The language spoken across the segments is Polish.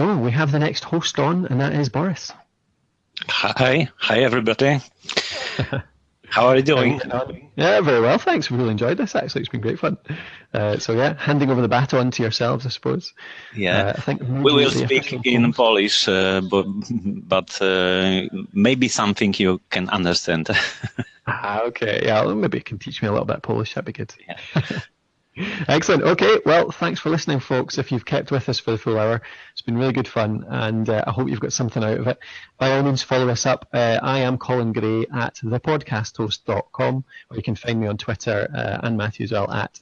So we have the next host on, and that is Boris. Hi, hi everybody. How are you doing? Yeah, very well, thanks. We really enjoyed this. Actually, it's been great fun. Uh, so yeah, handing over the baton to yourselves, I suppose. Yeah, Uh, I think we will speak in Polish, uh, but but uh, maybe something you can understand. Ah, okay. Yeah, maybe you can teach me a little bit of Polish. That'd be good. Yeah. Excellent. Okay. Well, thanks for listening, folks. If you've kept with us for the full hour, it's been really good fun, and uh, I hope you've got something out of it. By all means, follow us up. Uh, I am Colin Gray at thepodcasthost.com, or you can find me on Twitter uh, and Matthew as well at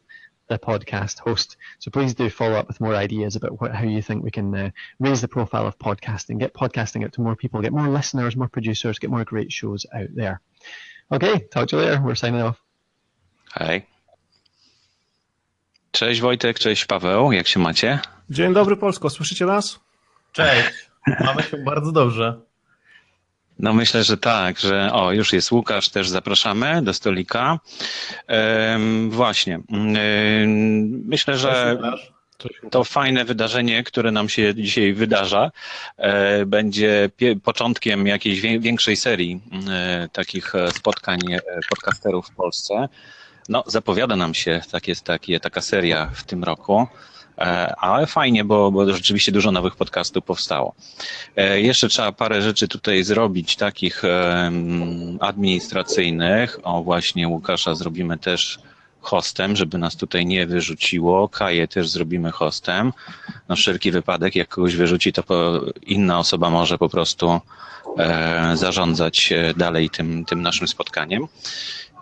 the podcast host. So please do follow up with more ideas about what, how you think we can uh, raise the profile of podcasting, get podcasting out to more people, get more listeners, more producers, get more great shows out there. Okay, talk to you later. We're signing off. Hej. Cześć Wojtek, cześć Paweł, jak się macie? Dzień dobry Polsko, słyszycie nas? Cześć, mamy się bardzo dobrze. No myślę, że tak, że o, już jest Łukasz, też zapraszamy do stolika. Em, właśnie. Em, myślę, że to fajne wydarzenie, które nam się dzisiaj wydarza, e, będzie pie- początkiem jakiejś wie- większej serii e, takich e, spotkań e, podcasterów w Polsce. No, zapowiada nam się takie, takie, taka seria w tym roku. E, Ale fajnie, bo, bo rzeczywiście dużo nowych podcastów powstało. E, Jeszcze trzeba parę rzeczy tutaj zrobić, takich em, administracyjnych. O, właśnie Łukasza zrobimy też hostem, żeby nas tutaj nie wyrzuciło. Kaję też zrobimy hostem. Na wszelki wypadek, jak kogoś wyrzuci, to inna osoba może po prostu e, zarządzać e, dalej tym, tym naszym spotkaniem.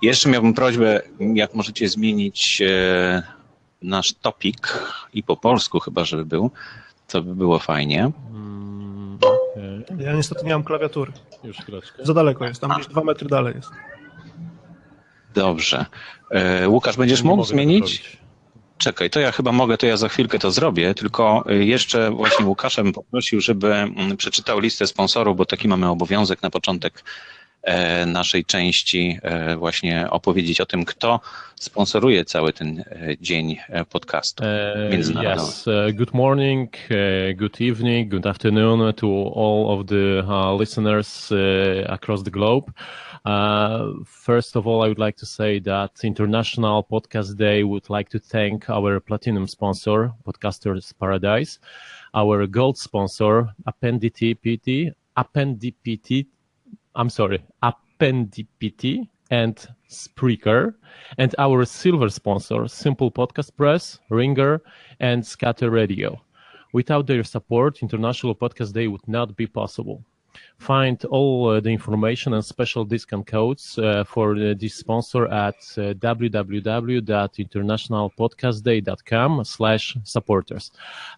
Jeszcze miałbym prośbę, jak możecie zmienić e, nasz topik i po polsku chyba, żeby był, to by było fajnie. Mm. Ja niestety nie mam klawiatury. Już chwileczkę. Za daleko jest, tam gdzieś dwa metry dalej jest. Dobrze. E, Łukasz, będziesz mógł zmienić? Czekaj, to ja chyba mogę, to ja za chwilkę to zrobię, tylko y, jeszcze właśnie Łukasza bym poprosił, żeby mm, przeczytał listę sponsorów, bo taki mamy obowiązek na początek e, naszej części e, właśnie opowiedzieć o tym, kto sponsoruje cały ten e, dzień e, podcastu. Uh, Międzynarodowy. yes. Uh, good morning, uh, good evening, good afternoon to all of the uh, listeners across the globe. Uh, first of all, I would like to say that International Podcast Day would like to thank our platinum sponsor, Podcasters Paradise, our gold sponsor, Appendipity, Appendipity, I'm sorry, Appendipity and Spreaker, and our silver sponsor, Simple Podcast Press, Ringer, and Scatter Radio. Without their support, International Podcast Day would not be possible. Find all uh, the information and special discount codes uh, for uh, this sponsor at uh, www.internationalpodcastday.com slash supporters.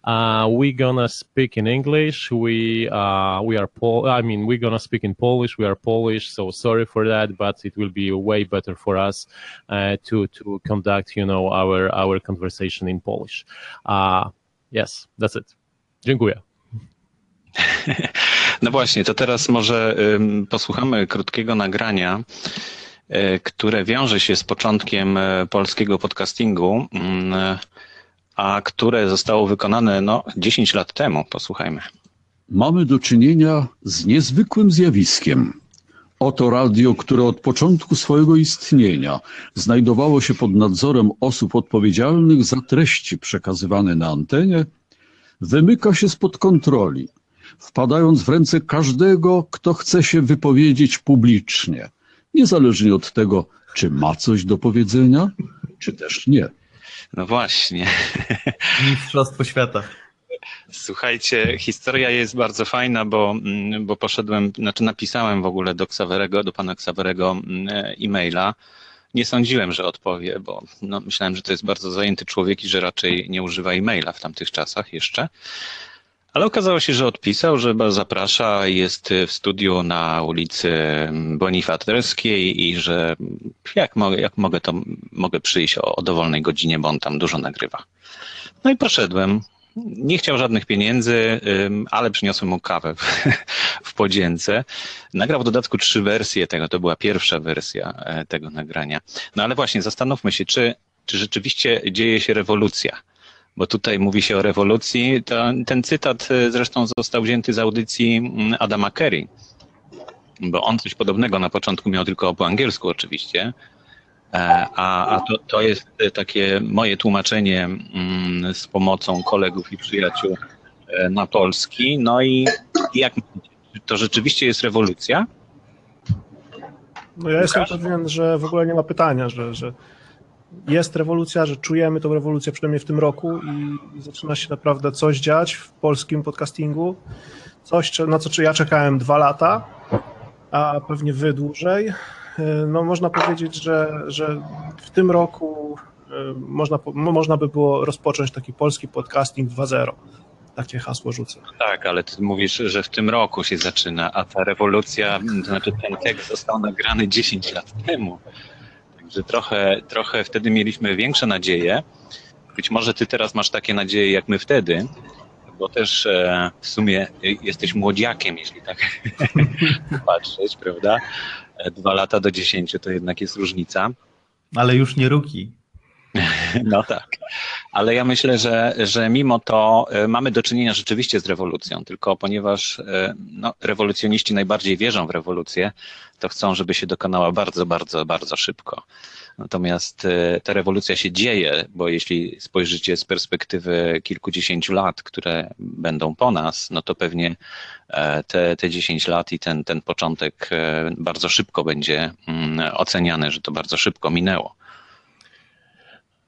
Uh, we're gonna speak in English. We uh, we are Pol- I mean, we're gonna speak in Polish. We are Polish, so sorry for that, but it will be way better for us to to conduct, you know, our our conversation in Polish. Yes, that's it. Dziękuję. No właśnie, to teraz może posłuchamy krótkiego nagrania, y, które wiąże się z początkiem y, polskiego podcastingu, ym, a które zostało wykonane no, 10 lat temu. Posłuchajmy. Mamy do czynienia z niezwykłym zjawiskiem. Oto radio, które od początku swojego istnienia znajdowało się pod nadzorem osób odpowiedzialnych za treści przekazywane na antenie, wymyka się spod kontroli, wpadając w ręce każdego, kto chce się wypowiedzieć publicznie, niezależnie od tego, czy ma coś do powiedzenia, czy też nie. No właśnie. Mistrzostwo świata. Słuchajcie, historia jest bardzo fajna, bo, mm, bo poszedłem, znaczy napisałem w ogóle do Ksawerego, do pana Ksawerego mm, e-maila. Nie sądziłem, że odpowie, bo no, myślałem, że to jest bardzo zajęty człowiek i że raczej nie używa e-maila w tamtych czasach jeszcze. Ale okazało się, że odpisał, że zaprasza, jest w studiu na ulicy Bonifaterskiej i że jak mogę, jak mogę to mogę przyjść o, o dowolnej godzinie, bo on tam dużo nagrywa. No i poszedłem. Nie chciał żadnych pieniędzy, ale przyniosłem mu kawę w, w podzięce. Nagrał w dodatku trzy wersje tego, to była pierwsza wersja e, tego nagrania. No ale właśnie, zastanówmy się, czy, czy rzeczywiście dzieje się rewolucja bo tutaj mówi się o rewolucji. To, ten cytat zresztą został wzięty z audycji mm, Adama Kerry, bo on coś podobnego na początku miał tylko po angielsku oczywiście, a, a to, to jest takie moje tłumaczenie mm, z pomocą kolegów i przyjaciół na polski. No i jak to rzeczywiście jest rewolucja? No ja jestem pewien, że w ogóle nie ma pytania, że, że jest rewolucja, że czujemy tą rewolucję przynajmniej w tym roku i, zaczyna się naprawdę coś dziać w polskim podcastingu. Coś, na co ja czekałem dwa lata, a pewnie wy dłużej. No można powiedzieć, że, że w tym roku e, można, można by było rozpocząć taki polski podcasting 2.0 takie hasło rzucę. Tak, ale ty mówisz, że w tym roku się zaczyna, a ta rewolucja, to znaczy ten tekst został nagrany 10 lat temu. Także trochę, trochę wtedy mieliśmy większe nadzieje. Być może ty teraz masz takie nadzieje jak my wtedy, bo też e, w sumie jesteś młodziakiem, jeśli tak patrzeć, prawda? E, dwa lata do dziesięciu to jednak jest różnica. Ale już nie ruki. No tak, ale ja myślę, że, że mimo to e, mamy do czynienia rzeczywiście z rewolucją, tylko ponieważ e, no, rewolucjoniści najbardziej wierzą w rewolucję, to chcą, żeby się dokonała bardzo, bardzo, bardzo szybko. Natomiast e, ta rewolucja się dzieje, bo jeśli spojrzycie z perspektywy kilkudziesięciu lat, które będą po nas, no to pewnie te, te 10 lat i ten, ten początek bardzo szybko będzie mm, oceniany, że to bardzo szybko minęło.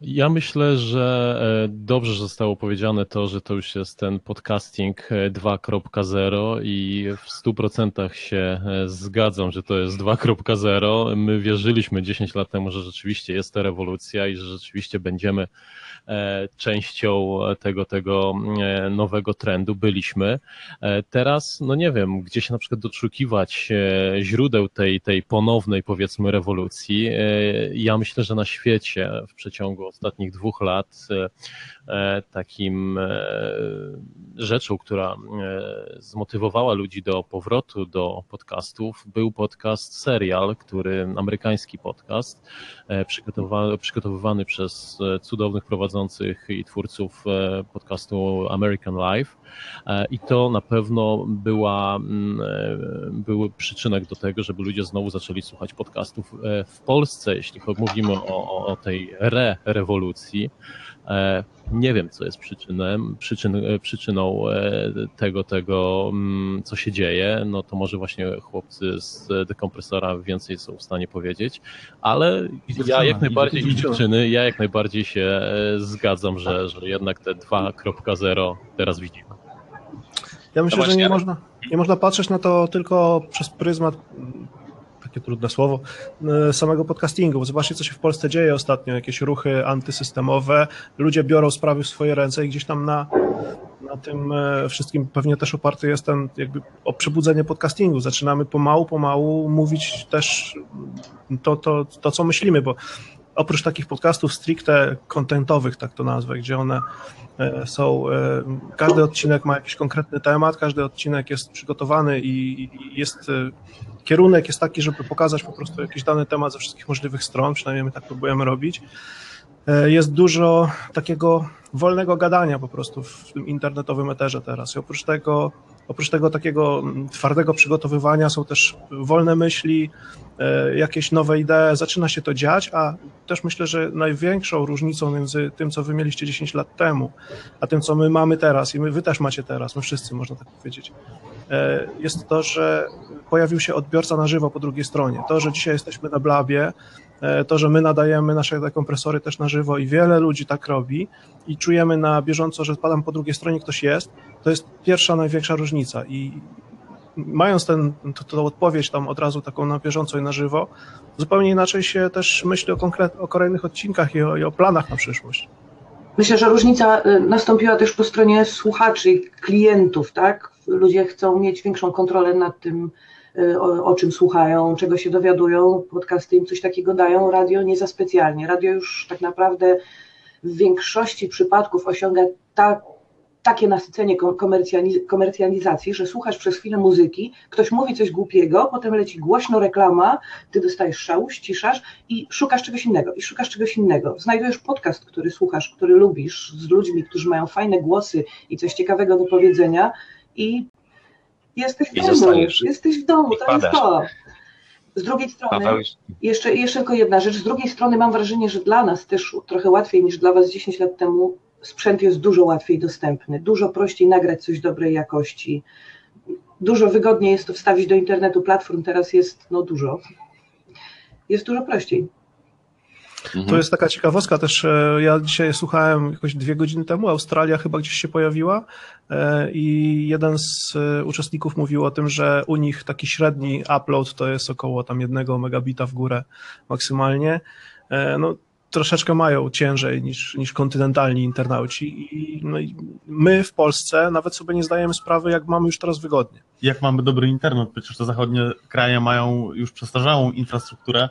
Ja myślę, że e, dobrze zostało powiedziane to, że to już jest ten podcasting 2.0 e, i w 100% się e, zgadzam, że to jest 2.0. My wierzyliśmy 10 lat temu, że rzeczywiście jest to rewolucja i że rzeczywiście będziemy częścią tego, tego e, nowego trendu byliśmy. E, teraz, no nie wiem, gdzie się na przykład doszukiwać źródeł tej, tej ponownej, powiedzmy, rewolucji. Ja myślę, że na świecie w przeciągu ostatnich dwóch lat takim rzeczą, która zmotywowała ludzi do powrotu do podcastów, był podcast Serial, który, amerykański podcast, przygotowywany, przygotowywany przez cudownych prowadzących prowadzących i twórców e, podcastu American Life. E, I to na pewno była, mm, e, był przyczynek do tego, żeby ludzie znowu zaczęli słuchać podcastów w Polsce, jeśli mówimy o, o tej re-rewolucji. Nie wiem, co jest przyczynem, przyczyn, przyczyną tego, tego, mm, co się dzieje. No to może właśnie chłopcy z dekompresora więcej są w stanie powiedzieć, ale ja jak najbardziej przyczyny, ja jak najbardziej się zgadzam, że, że jednak te 2.0 teraz widzimy. Ja myślę, że nie można, nie można patrzeć na to tylko przez pryzmat takie trudne słowo, e, samego podcastingu. Zobaczcie, co się w Polsce dzieje ostatnio, jakieś ruchy antysystemowe, ludzie biorą sprawy w swoje ręce i gdzieś tam na, na tym e, wszystkim pewnie też oparty jest ten jakby o przebudzenie podcastingu. Zaczynamy pomału, pomału mówić też to, to, to co myślimy, bo oprócz takich podcastów stricte contentowych, tak to nazwę, gdzie one e, są, każdy odcinek ma jakiś konkretny temat, każdy odcinek jest przygotowany i jest, kierunek jest taki, żeby pokazać po prostu jakiś dany temat ze wszystkich możliwych stron, przynajmniej my tak próbujemy robić. Jest dużo takiego wolnego gadania po prostu w tym internetowym eterze teraz. I oprócz tego, oprócz tego takiego mm, twardego przygotowywania są też wolne myśli, e, jakieś nowe idee, zaczyna się to dziać, a też myślę, że największą różnicą między tym, co wy mieliście 10 lat temu, a tym, co my mamy teraz i my, wy też macie teraz, my wszyscy, można tak powiedzieć, e, jest to, że pojawił się odbiorca na żywo po drugiej stronie. To, że dzisiaj jesteśmy na Blabie, e, to, że my nadajemy nasze dekompresory też na żywo i wiele ludzi tak robi i czujemy na bieżąco, że tam po drugiej stronie ktoś jest, to jest pierwsza, największa różnica i mając ten, odpowiedź tam od razu taką na bieżąco i na żywo, zupełnie inaczej się też myśli o, konkret, o kolejnych odcinkach i o, i o planach na przyszłość. Myślę, że różnica y, nastąpiła też po stronie słuchaczy klientów, tak? Ludzie chcą mieć większą kontrolę nad tym, y, o, o, czym słuchają, czego się dowiadują. Podcasty im coś takiego dają, radio nie za specjalnie. Radio już tak naprawdę w większości przypadków osiąga tak takie nasycenie komercjalizacji, że słuchasz przez chwilę muzyki, ktoś mówi coś głupiego, potem leci głośno reklama, ty dostajesz szału, ściszasz i szukasz czegoś innego, i szukasz czegoś innego. Znajdujesz podcast, który słuchasz, który lubisz, z ludźmi, którzy mają fajne głosy i coś ciekawego do powiedzenia i jesteś w I domu, zostajesz. jesteś w domu, to jest to. Z drugiej strony, jeszcze, jeszcze tylko jedna rzecz, z drugiej strony mam wrażenie, że dla nas też trochę łatwiej niż dla Was 10 lat temu sprzęt jest dużo łatwiej dostępny, dużo prościej nagrać coś dobrej jakości, dużo wygodniej jest to wstawić do internetu, platform teraz jest no dużo, jest dużo prościej. Mhm. To jest taka ciekawostka też, e, ja dzisiaj słuchałem jakoś dwie godziny temu, Australia chyba gdzieś się pojawiła e, i jeden z e, uczestników mówił o tym, że u nich taki średni upload to jest około tam jednego megabita w górę maksymalnie. No, troszeczkę mają ciężej niż, niż kontynentalni internauci i, no i my w Polsce nawet sobie nie zdajemy sprawy, jak mamy już teraz wygodnie. Jak mamy dobry internet, przecież te zachodnie kraje mają już przestarzałą infrastrukturę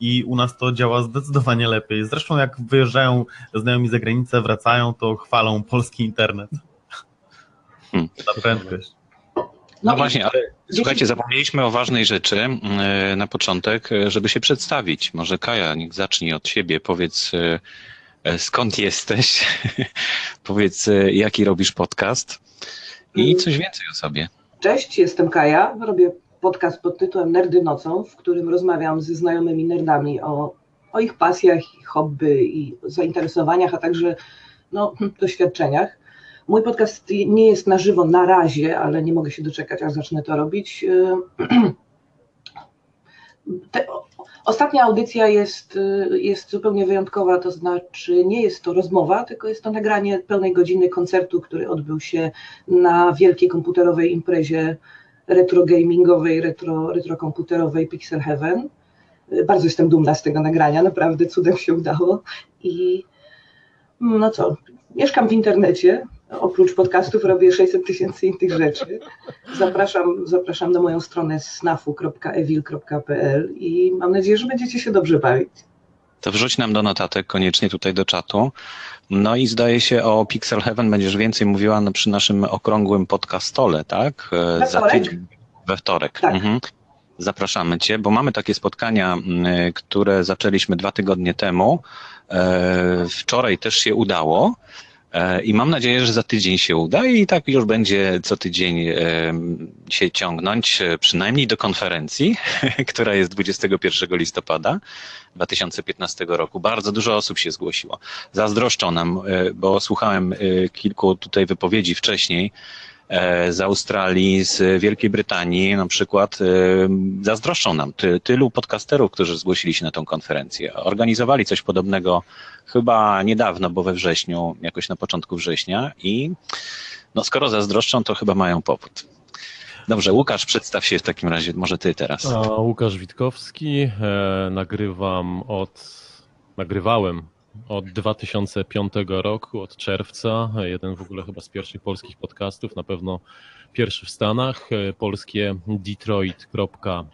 i u nas to działa zdecydowanie lepiej. Zresztą jak wyjeżdżają znajomi za granicę, wracają, to chwalą polski internet. Hmm. Na prędkość. No, no właśnie, ale słuchajcie, zapomnieliśmy o ważnej rzeczy e, na początek, e, żeby się przedstawić. Może Kaja, niech zacznie od siebie. Powiedz, e, skąd jesteś, powiedz, jaki robisz podcast i mm. coś więcej o sobie. Cześć, jestem Kaja, robię podcast pod tytułem Nerdy nocą, w którym rozmawiam ze znajomymi nerdami o, o ich pasjach, hobby i zainteresowaniach, a także no, doświadczeniach. Mój podcast nie jest na żywo na razie, ale nie mogę się doczekać, aż zacznę to robić. Te, ostatnia audycja jest, jest zupełnie wyjątkowa, to znaczy nie jest to rozmowa, tylko jest to nagranie pełnej godziny koncertu, który odbył się na wielkiej komputerowej imprezie retro gamingowej, retro, retro komputerowej Pixel Heaven. Bardzo jestem dumna z tego nagrania, naprawdę cudem się udało. I no co, mieszkam w internecie, oprócz podcastów robię 600 tysięcy innych rzeczy. Zapraszam, zapraszam na moją stronę snafu.evil.pl i mam nadzieję, że będziecie się dobrze bawić. To wrzuć nam do notatek koniecznie tutaj do czatu. No i zdaje się o Pixel Heaven będziesz więcej mówiła przy naszym okrągłym podcastole, tak? We Za tydzień, we wtorek. Tak. Mhm. Zapraszamy Cię, bo mamy takie spotkania, które zaczęliśmy dwa tygodnie temu. E, wczoraj też się udało. E, I mam nadzieję, że za tydzień się uda i tak już będzie co tydzień się ciągnąć, e, przynajmniej do konferencji, która jest 21 listopada 2015 roku. Bardzo dużo osób się zgłosiło. Zazdroszczą nam, e, bo słuchałem kilku tutaj wypowiedzi wcześniej E, z Australii, z Wielkiej Brytanii na przykład, e, zazdroszczą nam ty, tylu podcasterów, którzy zgłosili się na tą konferencję. Organizowali coś podobnego chyba niedawno, bo we wrześniu, jakoś na początku września i no skoro zazdroszczą, to chyba mają powód. Dobrze, Łukasz, przedstaw się w takim razie, może ty teraz. A, Łukasz Witkowski, e, nagrywam od, nagrywałem od 2005 roku, od czerwca. Jeden w ogóle chyba z pierwszych polskich podcastów, na pewno pierwszy w Stanach, e, polskie detroit.com.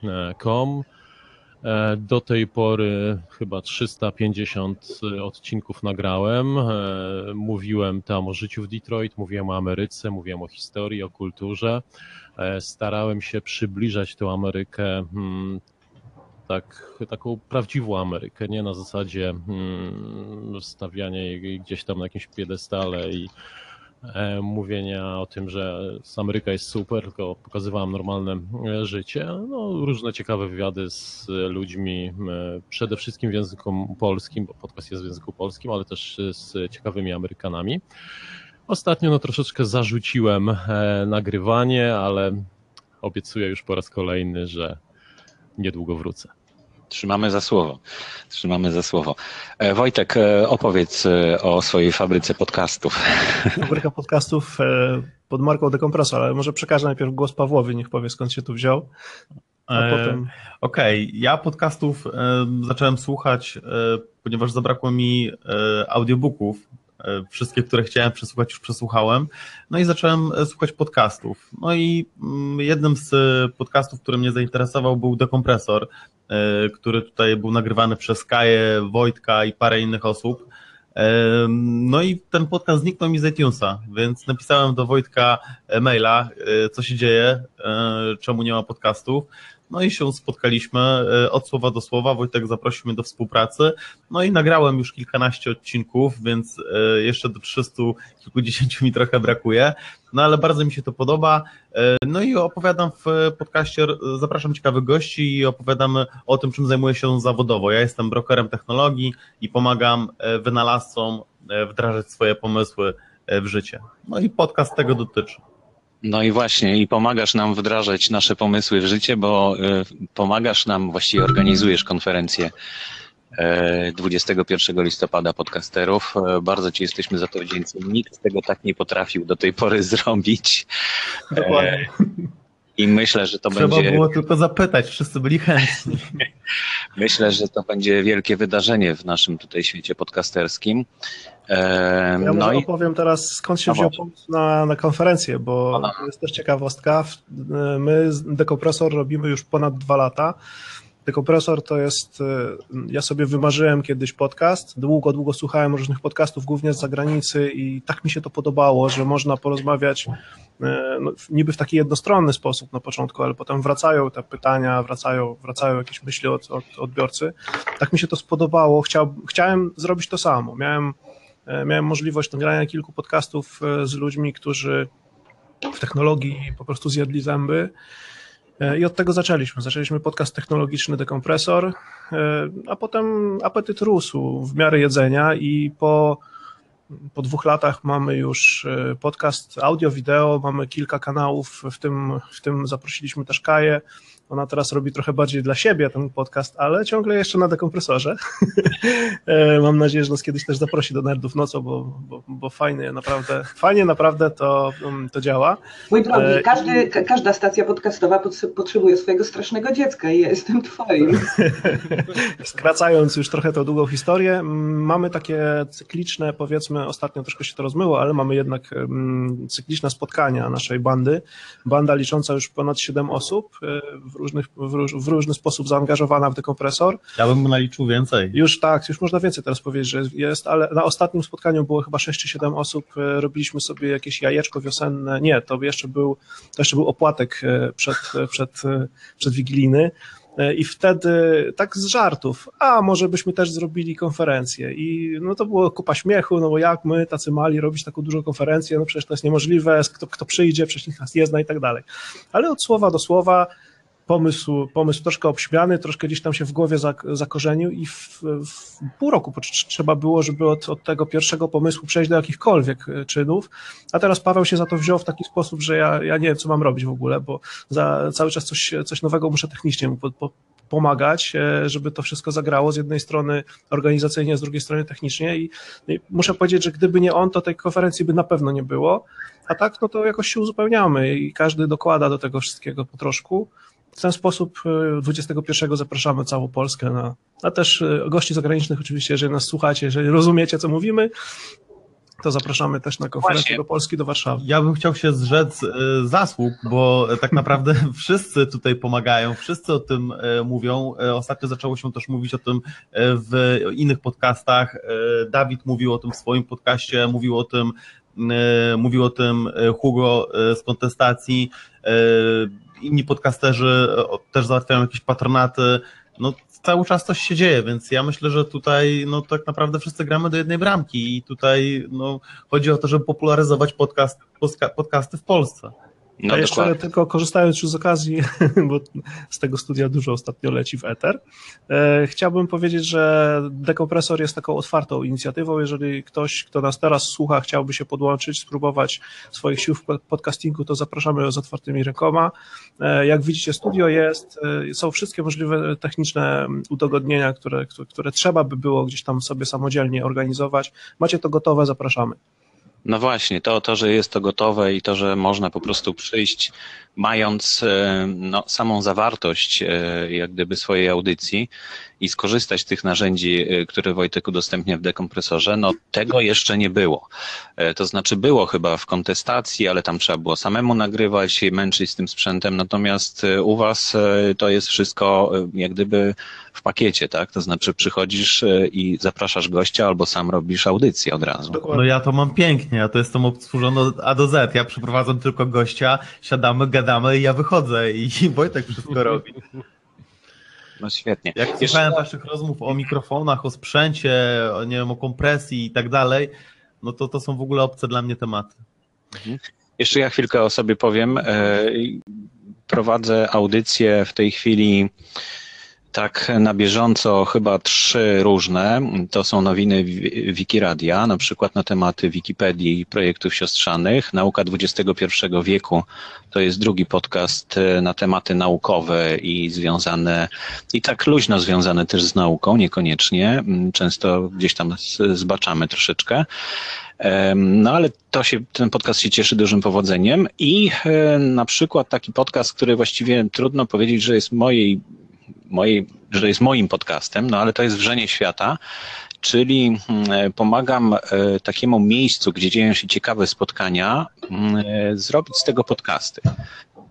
E, do tej pory chyba 350 odcinków nagrałem. E, mówiłem tam o życiu w Detroit, mówiłem o Ameryce, mówiłem o historii, o kulturze. Starałem się przybliżać tę Amerykę hmm, tak, taką prawdziwą Amerykę, nie na zasadzie hmm, stawiania jej gdzieś tam na jakimś piedestale i e, mówienia o tym, że Ameryka jest super, tylko pokazywałem normalne e, życie. No, różne ciekawe wywiady z ludźmi, e, przede wszystkim w języku polskim, bo podcast jest w języku polskim, ale też z ciekawymi Amerykanami. Ostatnio no, troszeczkę zarzuciłem e, nagrywanie, ale obiecuję już po raz kolejny, że niedługo wrócę. Trzymamy za słowo. Trzymamy za słowo. E, Wojtek, e, opowiedz e, o swojej fabryce podcastów. Fabryka podcastów pod marką Dekompresor, ale może przekażę najpierw głos Pawłowi, niech powie skąd się tu wziął. A potem... Okej, okay. ja podcastów zacząłem słuchać, ponieważ zabrakło mi audiobooków wszystkie, które chciałem przesłuchać, już przesłuchałem. No i zacząłem e, słuchać podcastów. No i mm, jednym z e, podcastów, który mnie zainteresował, był Dekompresor, który tutaj był nagrywany przez Kaję, Wojtka i parę innych osób. No i ten podcast zniknął mi z iTunesa, więc napisałem do Wojtka maila, co się dzieje, czemu nie ma podcastów. No i się spotkaliśmy e, od słowa do słowa. Wojtek zaprosił mnie do współpracy. No i nagrałem już kilkanaście odcinków, więc e, jeszcze do 300 kilkudziesięciu mi trochę brakuje. No ale bardzo mi się to podoba. E, no i opowiadam w podcaście, zapraszam ciekawych gości i opowiadam o tym, czym zajmuję się zawodowo. Ja jestem brokerem technologii i pomagam wynalazcom wdrażać swoje pomysły w życie. No i podcast tego dotyczy. No i właśnie, i pomagasz nam wdrażać nasze pomysły w życie, bo y, pomagasz nam, właściwie organizujesz konferencję 21 e, listopada podcasterów. E, bardzo Ci jesteśmy za to wdzięczni. Nikt tego tak nie potrafił do tej pory zrobić. E, Dokładnie. I myślę, że to Trzeba będzie. Trzeba było tylko zapytać, wszyscy byli chętni. myślę, że to będzie wielkie wydarzenie w naszym tutaj świecie podcasterskim. Ja no może i... opowiem teraz, skąd się no wziął pomysł na, na konferencję, bo no. to jest też ciekawostka. My Dekompresor robimy już ponad dwa lata. Dekompresor to jest, ja sobie wymarzyłem kiedyś podcast, długo, długo słuchałem różnych podcastów, głównie z zagranicy i tak mi się to podobało, że można porozmawiać no, niby w taki jednostronny sposób na początku, ale potem wracają te pytania, wracają, wracają jakieś myśli od, od odbiorcy. Tak mi się to spodobało, Chciał, chciałem zrobić to samo. Miałem E, miałem możliwość nagrania kilku podcastów z ludźmi, którzy w technologii po prostu zjedli zęby. E, I od tego zaczęliśmy. Zaczęliśmy podcast technologiczny Dekompresor, a potem apetyt rósł w miarę jedzenia i po, po dwóch latach mamy już podcast audio, wideo, mamy kilka kanałów, w tym, w tym zaprosiliśmy też Kaję, ona teraz robi trochę bardziej dla siebie ten podcast, ale ciągle jeszcze na dekompresorze. E, mam nadzieję, że nas kiedyś też zaprosi do Nerdów nocą, bo, bo, bo fajnie naprawdę, fajnie naprawdę to, mm, to działa. Mój drogi, e, każdy, każda stacja podcastowa potrzebuje swojego strasznego dziecka i ja jestem twoim. Skracając już trochę tą długą historię, mamy takie cykliczne, powiedzmy, ostatnio troszkę się to rozmyło, ale mamy jednak cykliczne spotkania naszej bandy. Banda licząca już ponad 7 osób e, w, różnych, w, róż, w różny sposób zaangażowana w dekompresor. Ja bym naliczył więcej. Już tak, już można więcej teraz powiedzieć, że jest, ale na ostatnim spotkaniu było chyba 6 czy 7 osób, e, robiliśmy sobie jakieś jajeczko wiosenne, nie, to jeszcze był, to jeszcze był opłatek e, przed, e, przed, przed Wigiliny, I wtedy tak z żartów, a może byśmy też zrobili konferencję. I no to było kupa śmiechu, no bo jak my, tacy mali, robić taką dużą konferencję, no przecież to jest niemożliwe, kto, kto przyjdzie, przecież nikt nas nie zna i tak dalej. Ale od słowa do słowa pomysł, pomysł troszkę obśmiany, troszkę gdzieś tam się w głowie zakorzenił i w, w pół roku trzeba było, żeby od, od, tego pierwszego pomysłu przejść do jakichkolwiek e, czynów, a teraz Paweł się za to wziął w taki sposób, że ja, ja nie wiem, co mam robić w ogóle, bo za cały czas coś, coś nowego muszę technicznie mu po, po, pomagać, e, żeby to wszystko zagrało z jednej strony organizacyjnie, z drugiej strony technicznie. I, i muszę powiedzieć, że gdyby nie on, to tej konferencji by na pewno nie było, a tak no to jakoś się uzupełniamy i każdy dokłada do tego wszystkiego po troszku. W ten sposób 21 e, zapraszamy całą Polskę, na, a też e, gości zagranicznych oczywiście, jeżeli nas słuchacie, jeżeli rozumiecie, co mówimy, to zapraszamy też na konferencję Właśnie. do Polski, do Warszawy. Ja bym chciał się zrzec e, zasług, bo tak naprawdę wszyscy tutaj pomagają, wszyscy o tym mówią. Ostatnio zaczęło się też mówić o tym w innych podcastach. Dawid mówił o tym w swoim podcaście, mówił o tym mówił o tym Hugo z kontestacji inni podcasterzy e, też załatwiają jakieś patronaty, no cały czas coś się dzieje, więc ja myślę, że tutaj no tak naprawdę wszyscy gramy do jednej bramki i tutaj no, chodzi o to, żeby popularyzować podcast, podcasty w Polsce. No, A jeszcze dokładnie. tylko korzystając już z okazji, bo z tego studia dużo ostatnio leci w Ether, e, chciałbym powiedzieć, że Dekompresor jest taką otwartą inicjatywą. Jeżeli ktoś, kto nas teraz słucha, chciałby się podłączyć, spróbować swoich sił w podcastingu, to zapraszamy z otwartymi rękoma. E, jak widzicie, studio jest, e, są wszystkie możliwe techniczne udogodnienia, które, które trzeba by było gdzieś tam sobie samodzielnie organizować. Macie to gotowe, zapraszamy. No właśnie, to, to, że jest to gotowe i to, że można po prostu przyjść, mając e, no, samą zawartość e, jak gdyby swojej audycji i skorzystać z tych narzędzi, które Wojtek udostępnia w dekompresorze, no tego jeszcze nie było. To znaczy było chyba w kontestacji, ale tam trzeba było samemu nagrywać, męczyć z tym sprzętem, natomiast u Was to jest wszystko jak gdyby w pakiecie, tak? To znaczy przychodzisz i zapraszasz gościa albo sam robisz audycję od razu. No ja to mam pięknie, ja to jestem obsłużony od A do Z. Ja przeprowadzam tylko gościa, siadamy, gadamy i ja wychodzę i Wojtek wszystko robi. No świetnie. Jak Jeszcze... słuchałem waszych rozmów o mikrofonach, o sprzęcie, o, nie wiem, o kompresji i tak dalej, no to to są w ogóle obce dla mnie tematy. Mhm. Jeszcze ja chwilkę o sobie powiem. E, prowadzę audycję w tej chwili tak na bieżąco chyba trzy różne. To są nowiny Wikiradia, na przykład na tematy Wikipedii i projektów siostrzanych. Nauka XXI wieku to jest drugi podcast e, na tematy naukowe i związane, i tak luźno związane też z nauką, niekoniecznie. Często gdzieś tam zbaczamy troszeczkę. No ale to się, ten podcast się cieszy dużym powodzeniem i e, na przykład taki podcast, który właściwie trudno powiedzieć, że jest mojej mojej, że jest moim podcastem, no ale to jest Wrzenie Świata, czyli mm, pomagam e, takiemu miejscu, gdzie dzieją się ciekawe spotkania, mm, e, zrobić z tego podcasty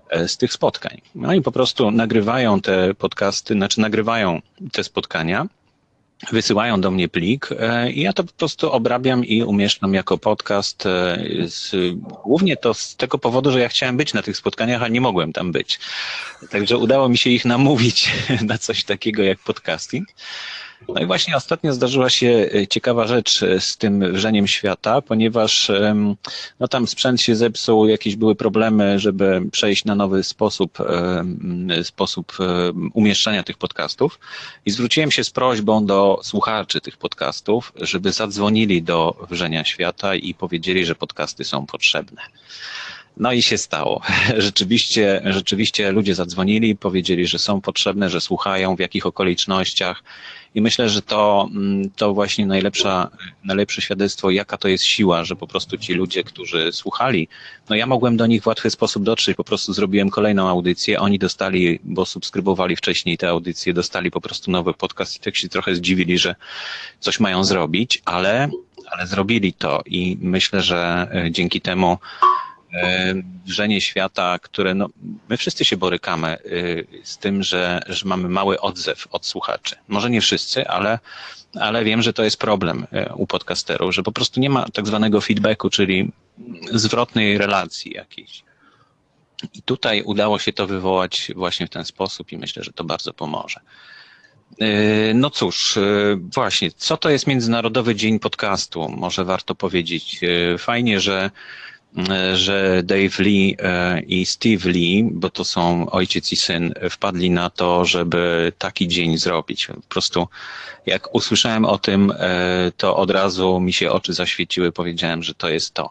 e, z tych spotkań. No i po prostu nagrywają te podcasty, znaczy nagrywają te spotkania wysyłają do mnie plik e, i ja to po prostu obrabiam i umieszczam jako podcast. E, z, głównie to z tego powodu, że ja chciałem być na tych spotkaniach, a nie mogłem tam być. Także udało mi się ich namówić na coś takiego jak podcasting. No i właśnie ostatnio zdarzyła się e, ciekawa rzecz e, z tym wrzeniem świata, ponieważ no tam sprzęt się zepsuł, jakieś były problemy, żeby przejść na nowy sposób, sposób umieszczania tych podcastów i zwróciłem się z prośbą do słuchaczy tych podcastów, żeby zadzwonili do wrzenia świata i powiedzieli, że podcasty są potrzebne. No i się stało. Rzeczywiście, rzeczywiście ludzie zadzwonili, powiedzieli, że są potrzebne, że słuchają, w jakich okolicznościach. I myślę, że to, mm, to właśnie najlepsza, najlepsze świadectwo, jaka to jest siła, że po prostu ci ludzie, którzy słuchali, no ja mogłem do nich w łatwy sposób dotrzeć, po prostu zrobiłem kolejną audycję, oni dostali, bo subskrybowali wcześniej te audycje, dostali po prostu nowy podcast i tak się trochę zdziwili, że coś mają zrobić, ale, ale zrobili to. I myślę, że e, dzięki temu wrzenie świata, które no, my wszyscy się borykamy e, z tym, że, że mamy mały odzew od słuchaczy. Może nie wszyscy, ale, ale wiem, że to jest problem e, u podcasterów, że po prostu nie ma tak zwanego feedbacku, czyli zwrotnej relacji jakiejś. I tutaj udało się to wywołać właśnie w ten sposób i myślę, że to bardzo pomoże. No cóż, właśnie, co to jest Międzynarodowy Dzień Podcastu? Może warto powiedzieć. Fajnie, że że Dave Lee e, i Steve Lee, bo to są ojciec i syn, wpadli na to, żeby taki dzień zrobić. Po prostu jak usłyszałem o tym, e, to od razu mi się oczy zaświeciły, powiedziałem, że to jest to.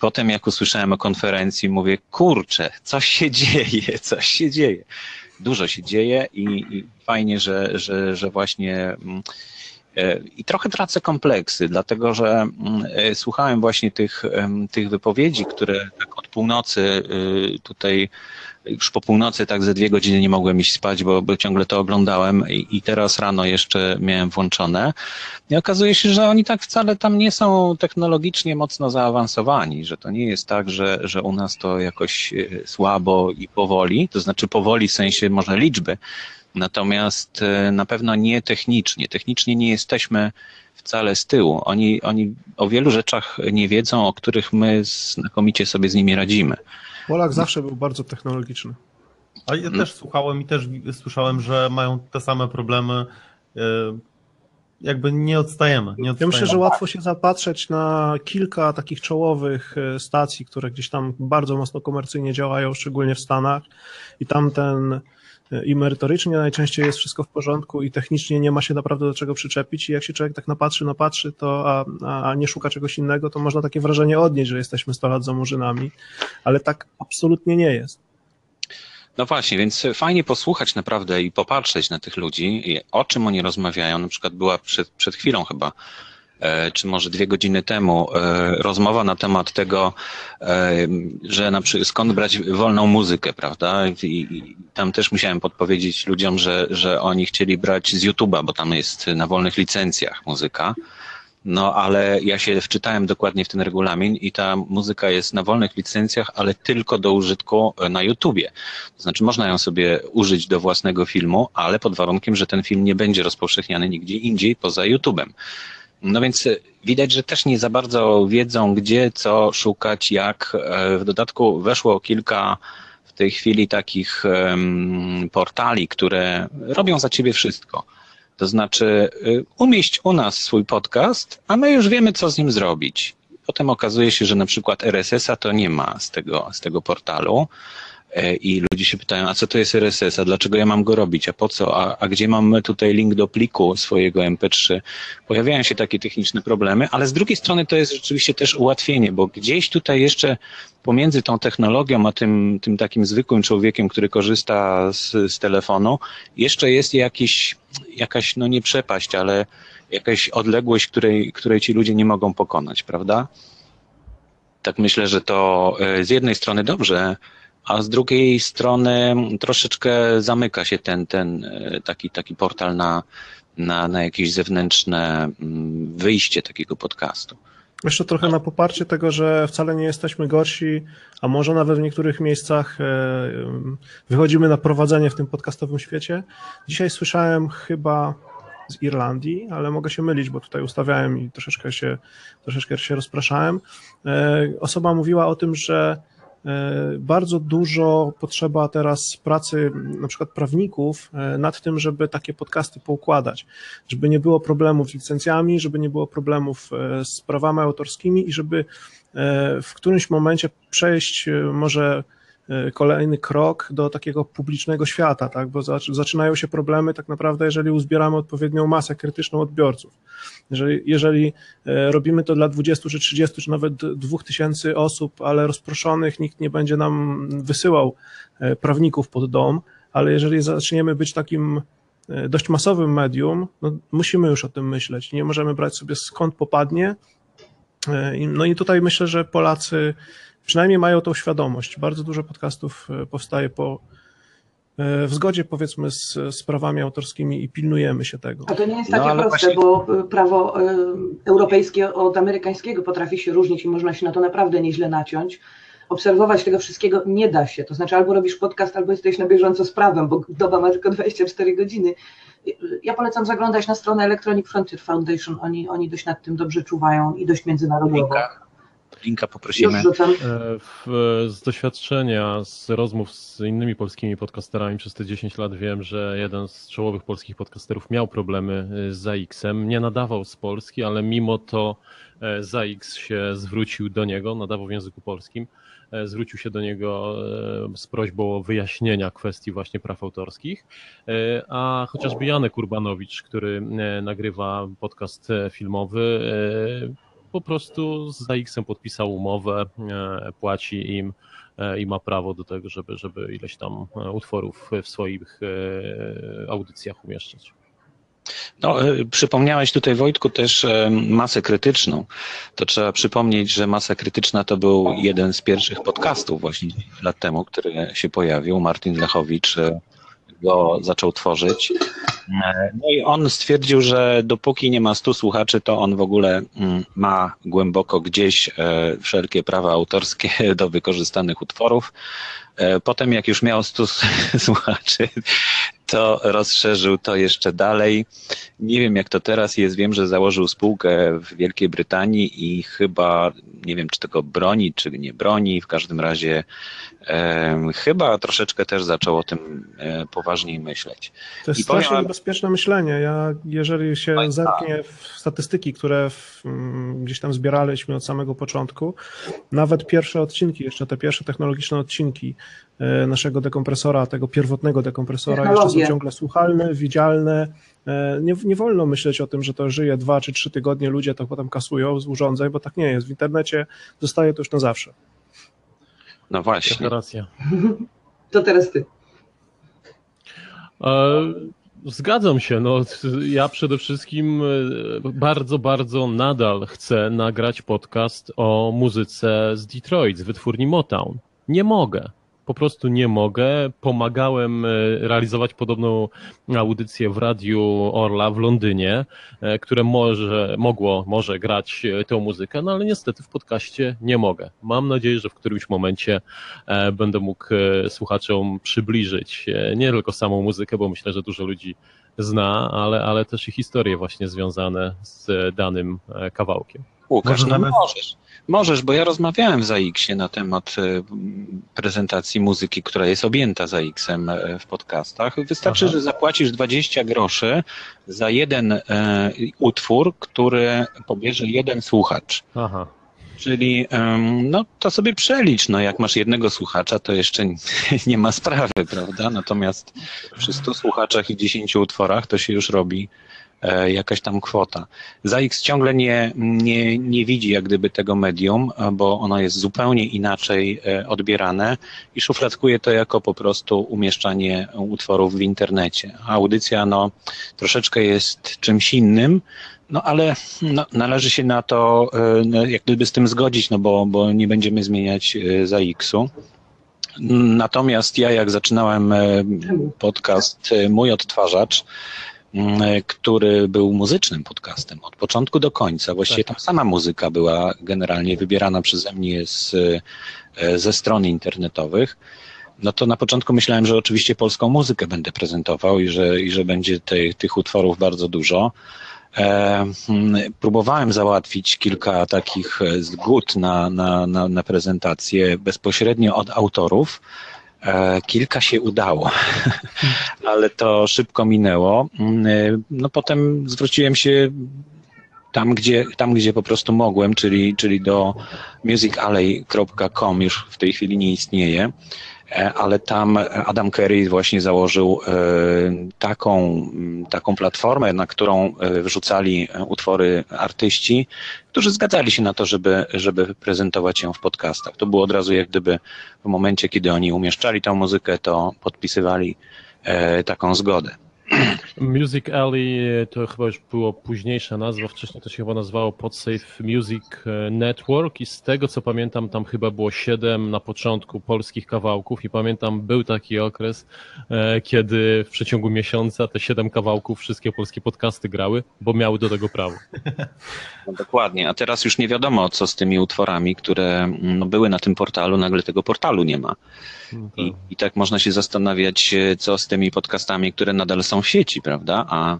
Potem jak usłyszałem o konferencji, mówię, kurczę, coś się dzieje, coś się dzieje. Dużo się dzieje i, i fajnie, że, że, że właśnie mm, i trochę tracę kompleksy, dlatego że mm, e, słuchałem właśnie tych, tych wypowiedzi, które tak od północy y, tutaj już po północy tak ze dwie godziny nie mogłem iść spać, bo, bo ciągle to oglądałem i, i, teraz rano jeszcze miałem włączone. I okazuje się, że oni tak wcale tam nie są technologicznie mocno zaawansowani, że to nie jest tak, że, że u nas to jakoś e, słabo i powoli, to znaczy powoli w sensie może liczby, Natomiast e, na pewno nie technicznie. Technicznie nie jesteśmy wcale z tyłu. Oni, oni o wielu rzeczach nie wiedzą, o których my znakomicie sobie z nimi radzimy. Polak zawsze był bardzo technologiczny. A ja też słuchałem i też słyszałem, że mają te same problemy. E, jakby nie odstajemy, nie odstajemy. Ja myślę, że łatwo się zapatrzeć na kilka takich czołowych e, stacji, które gdzieś tam bardzo mocno komercyjnie działają, szczególnie w Stanach. I tam ten i merytorycznie najczęściej jest wszystko w porządku i technicznie nie ma się naprawdę do czego przyczepić i jak się człowiek tak napatrzy, napatrzy, to a, a nie szuka czegoś innego, to można takie wrażenie odnieść, że jesteśmy 100 lat za murzynami, ale tak absolutnie nie jest. No właśnie, więc fajnie posłuchać naprawdę i popatrzeć na tych ludzi, o czym oni rozmawiają. Na przykład była przed, przed chwilą chyba E, czy może dwie godziny temu e, rozmowa na temat tego, e, że na przykład skąd brać wolną muzykę, prawda? I tam też musiałem podpowiedzieć ludziom, że, że oni chcieli brać z YouTube'a, bo tam jest na wolnych licencjach muzyka. No ale ja się wczytałem dokładnie w ten regulamin i ta muzyka jest na wolnych licencjach, ale tylko do użytku na YouTubie. To znaczy można ją sobie użyć do własnego filmu, ale pod warunkiem, że ten film nie będzie rozpowszechniany nigdzie indziej poza YouTubem. No więc widać, że też nie za bardzo wiedzą, gdzie, co szukać, jak. E, w dodatku weszło kilka w tej chwili takich portali, które robią za ciebie wszystko. To znaczy, y, umieść u nas swój podcast, a my już wiemy, co z nim zrobić. Potem okazuje się, że na przykład RSS-a to nie ma z tego, z tego portalu. E, I ludzie się pytają, a co to jest RSS, a dlaczego ja mam go robić, a po co, a, a gdzie mam tutaj link do pliku swojego MP3. Pojawiają się takie techniczne problemy, ale z drugiej strony to jest rzeczywiście też ułatwienie, bo gdzieś tutaj jeszcze pomiędzy tą technologią, a tym, tym takim zwykłym człowiekiem, który korzysta z, z telefonu, jeszcze jest jakiś, jakaś, no nie przepaść, ale jakaś odległość, której, której ci ludzie nie mogą pokonać, prawda? Tak myślę, że to e, z jednej strony dobrze, a z drugiej strony troszeczkę zamyka się ten, ten e, taki, taki portal na, na, na jakieś zewnętrzne mm, wyjście takiego podcastu. Jeszcze trochę na poparcie tego, że wcale nie jesteśmy gorsi, a może nawet w niektórych miejscach e, wychodzimy na prowadzenie w tym podcastowym świecie. Dzisiaj słyszałem chyba z Irlandii, ale mogę się mylić, bo tutaj ustawiałem i troszeczkę się, troszeczkę się rozpraszałem. E, osoba mówiła o tym, że E, bardzo dużo potrzeba teraz pracy na przykład prawników e, nad tym, żeby takie podcasty poukładać, żeby nie było problemów z licencjami, żeby nie było problemów e, z prawami autorskimi i żeby w którymś momencie przejść może E, kolejny krok do takiego publicznego świata, tak? bo zaczynają się problemy tak naprawdę, jeżeli uzbieramy odpowiednią masę krytyczną odbiorców. Jeżeli, jeżeli e, robimy to dla 20 czy 30 czy nawet 2000 osób, ale rozproszonych, nikt nie będzie nam wysyłał e, prawników pod dom, ale jeżeli zaczniemy być takim dość masowym medium, no musimy już o tym myśleć. Nie możemy brać sobie skąd popadnie. No i tutaj myślę, że Polacy przynajmniej mają tą świadomość. Bardzo dużo podcastów e, powstaje po e, w zgodzie powiedzmy z, z prawami autorskimi i pilnujemy się tego. A to nie jest takie no, proste, właśnie... bo e, prawo europejskie od amerykańskiego potrafi się różnić i można się na to naprawdę nieźle naciąć. Obserwować tego wszystkiego nie da się. To znaczy albo robisz podcast, albo jesteś na bieżąco z prawem, bo doba ma tylko 24 godziny. Ja polecam zaglądać na stronę Electronic Frontier Foundation. Oni, oni dość nad tym dobrze czuwają i dość międzynarodowo linka poprosimy. E, z doświadczenia, z rozmów z innymi polskimi podcasterami przez te 10 lat wiem, że jeden z czołowych polskich podcasterów miał problemy e, z ZAX-em. Nie nadawał z Polski, ale mimo to e, ZAX się zwrócił do niego, nadawał w języku polskim, zwrócił się do niego z prośbą o wyjaśnienia kwestii właśnie praw autorskich, a chociażby Janek Urbanowicz, który nagrywa podcast filmowy, po prostu z ZX-em podpisał umowę, e, płaci im e, i ma prawo do tego, żeby, żeby ileś tam e, utworów w swoich audycjach umieszczać. No, przypomniałeś tutaj Wojtku też masę krytyczną. To trzeba przypomnieć, że masa krytyczna to był jeden z pierwszych podcastów właśnie lat temu, który się pojawił. Martin Lechowicz go zaczął tworzyć. E, no i on stwierdził, że dopóki nie ma stu słuchaczy, to on w ogóle mm, ma głęboko gdzieś e, wszelkie prawa autorskie do wykorzystanych utworów. E, potem, jak już miał stu słuchaczy, to rozszerzył to jeszcze dalej. Nie wiem, jak to teraz jest. Wiem, że założył spółkę w Wielkiej Brytanii i chyba, nie wiem, czy tego broni, czy nie broni. W każdym razie e, chyba troszeczkę też zaczął o tym e, poważniej myśleć. To jest I strasznie powiem... niebezpieczne myślenie. Ja, jeżeli się tak, zerknie w statystyki, które w, mm, gdzieś tam zbieraliśmy od samego początku, nawet pierwsze odcinki, jeszcze te pierwsze technologiczne odcinki naszego dekompresora, tego pierwotnego dekompresora, jeszcze są ciągle słuchalne, widzialne. E, nie, nie wolno myśleć o tym, że to żyje dwa czy trzy tygodnie, ludzie to potem kasują z urządzeń, bo tak nie jest. W internecie zostaje to już na zawsze. No właśnie. Racja. To teraz ty. E, zgadzam się. No, ja przede wszystkim bardzo, bardzo nadal chcę nagrać podcast o muzyce z Detroit, z wytwórni Motown. Nie mogę po prostu nie mogę. Pomagałem e, realizować podobną audycję w radiu Orla w Londynie, e, które może, mogło, może grać e, tę muzykę, no ale niestety w podcaście nie mogę. Mam nadzieję, że w którymś momencie będę mógł słuchaczom przybliżyć nie tylko samą muzykę, bo myślę, że dużo ludzi zna, ale, ale też i historie właśnie związane z danym kawałkiem. Łukasz, no możesz. Możesz, bo ja rozmawiałem z AX-ie na temat e, prezentacji muzyki, która jest objęta za X-em e, w podcastach. Wystarczy, Aha. że zapłacisz 20 groszy za jeden e, utwór, który pobierze jeden słuchacz. Aha. Czyli no, to sobie przelicz, no jak masz jednego słuchacza, to jeszcze nie ma sprawy, prawda? Natomiast przy 100 słuchaczach i 10 utworach to się już robi jakaś tam kwota. ZAX ciągle nie, nie, nie widzi jak gdyby tego medium, bo ono jest zupełnie inaczej e, odbierane i szufladkuje to jako po prostu umieszczanie utworów w internecie. Audycja no, troszeczkę jest czymś innym, no ale no, należy się na to e, no, jak gdyby z tym zgodzić, no bo, bo nie będziemy zmieniać ZAX-u. Natomiast ja jak zaczynałem podcast Mój Odtwarzacz, który był muzycznym podcastem od początku do końca. Właściwie tak. tam sama muzyka była generalnie wybierana przeze mnie z, e, ze stron internetowych. No to na początku myślałem, że oczywiście polską muzykę będę prezentował i że, i że będzie tych utworów bardzo dużo. E, mm, próbowałem załatwić kilka takich zgód na, na, na, na prezentację bezpośrednio od autorów. E, kilka się udało, ale to szybko minęło. Mm, e, no potem zwróciłem się tam, gdzie, tam, gdzie po prostu mogłem, czyli, czyli do musicalley.com już w tej chwili nie istnieje. E, ale tam Adam Curry właśnie założył taką, taką platformę, na którą wrzucali utwory artyści, którzy zgadzali się na to, żeby, żeby prezentować ją w podcastach. To było od razu jak gdyby w momencie, kiedy oni umieszczali tę muzykę, to podpisywali taką zgodę. Music Alley to chyba już było późniejsza nazwa, wcześniej to się chyba nazywało Podsafe Music e, Network i z tego co pamiętam tam chyba było siedem na początku polskich kawałków i pamiętam był taki okres, e, kiedy w przeciągu miesiąca te siedem kawałków wszystkie polskie podcasty grały, bo miały do tego prawo. No dokładnie, a teraz już nie wiadomo co z tymi utworami, które no, były na tym portalu, nagle tego portalu nie ma. No I, I tak można się zastanawiać, e, co z tymi podcastami, które nadal są w sieci, prawda? A,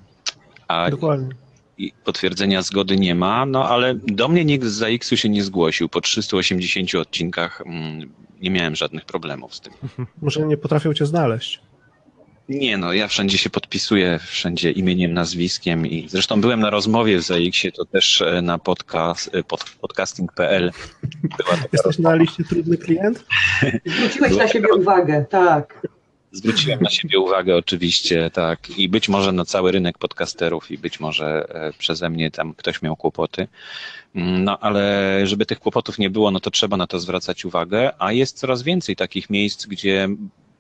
a Dokładnie. I potwierdzenia zgody nie ma, no ale do mnie nikt z ZAX-u się nie zgłosił. Po 380 odcinkach mm, nie miałem żadnych problemów z tym. Może nie potrafią cię znaleźć. Nie no, ja wszędzie się podpisuję, wszędzie imieniem, nazwiskiem i zresztą byłem na rozmowie w ZAX-ie, to też e, na podcast, e, pod, podcasting.pl. Jesteś na liście trudny klient? Zwróciłeś na siebie uwagę, tak. Zwróciłem na siebie uwagę oczywiście, tak. I być może na cały rynek podcasterów i być może e, przeze mnie tam ktoś miał kłopoty. Mm, no ale żeby tych kłopotów nie było, no to trzeba na to zwracać uwagę, a jest coraz więcej takich miejsc, gdzie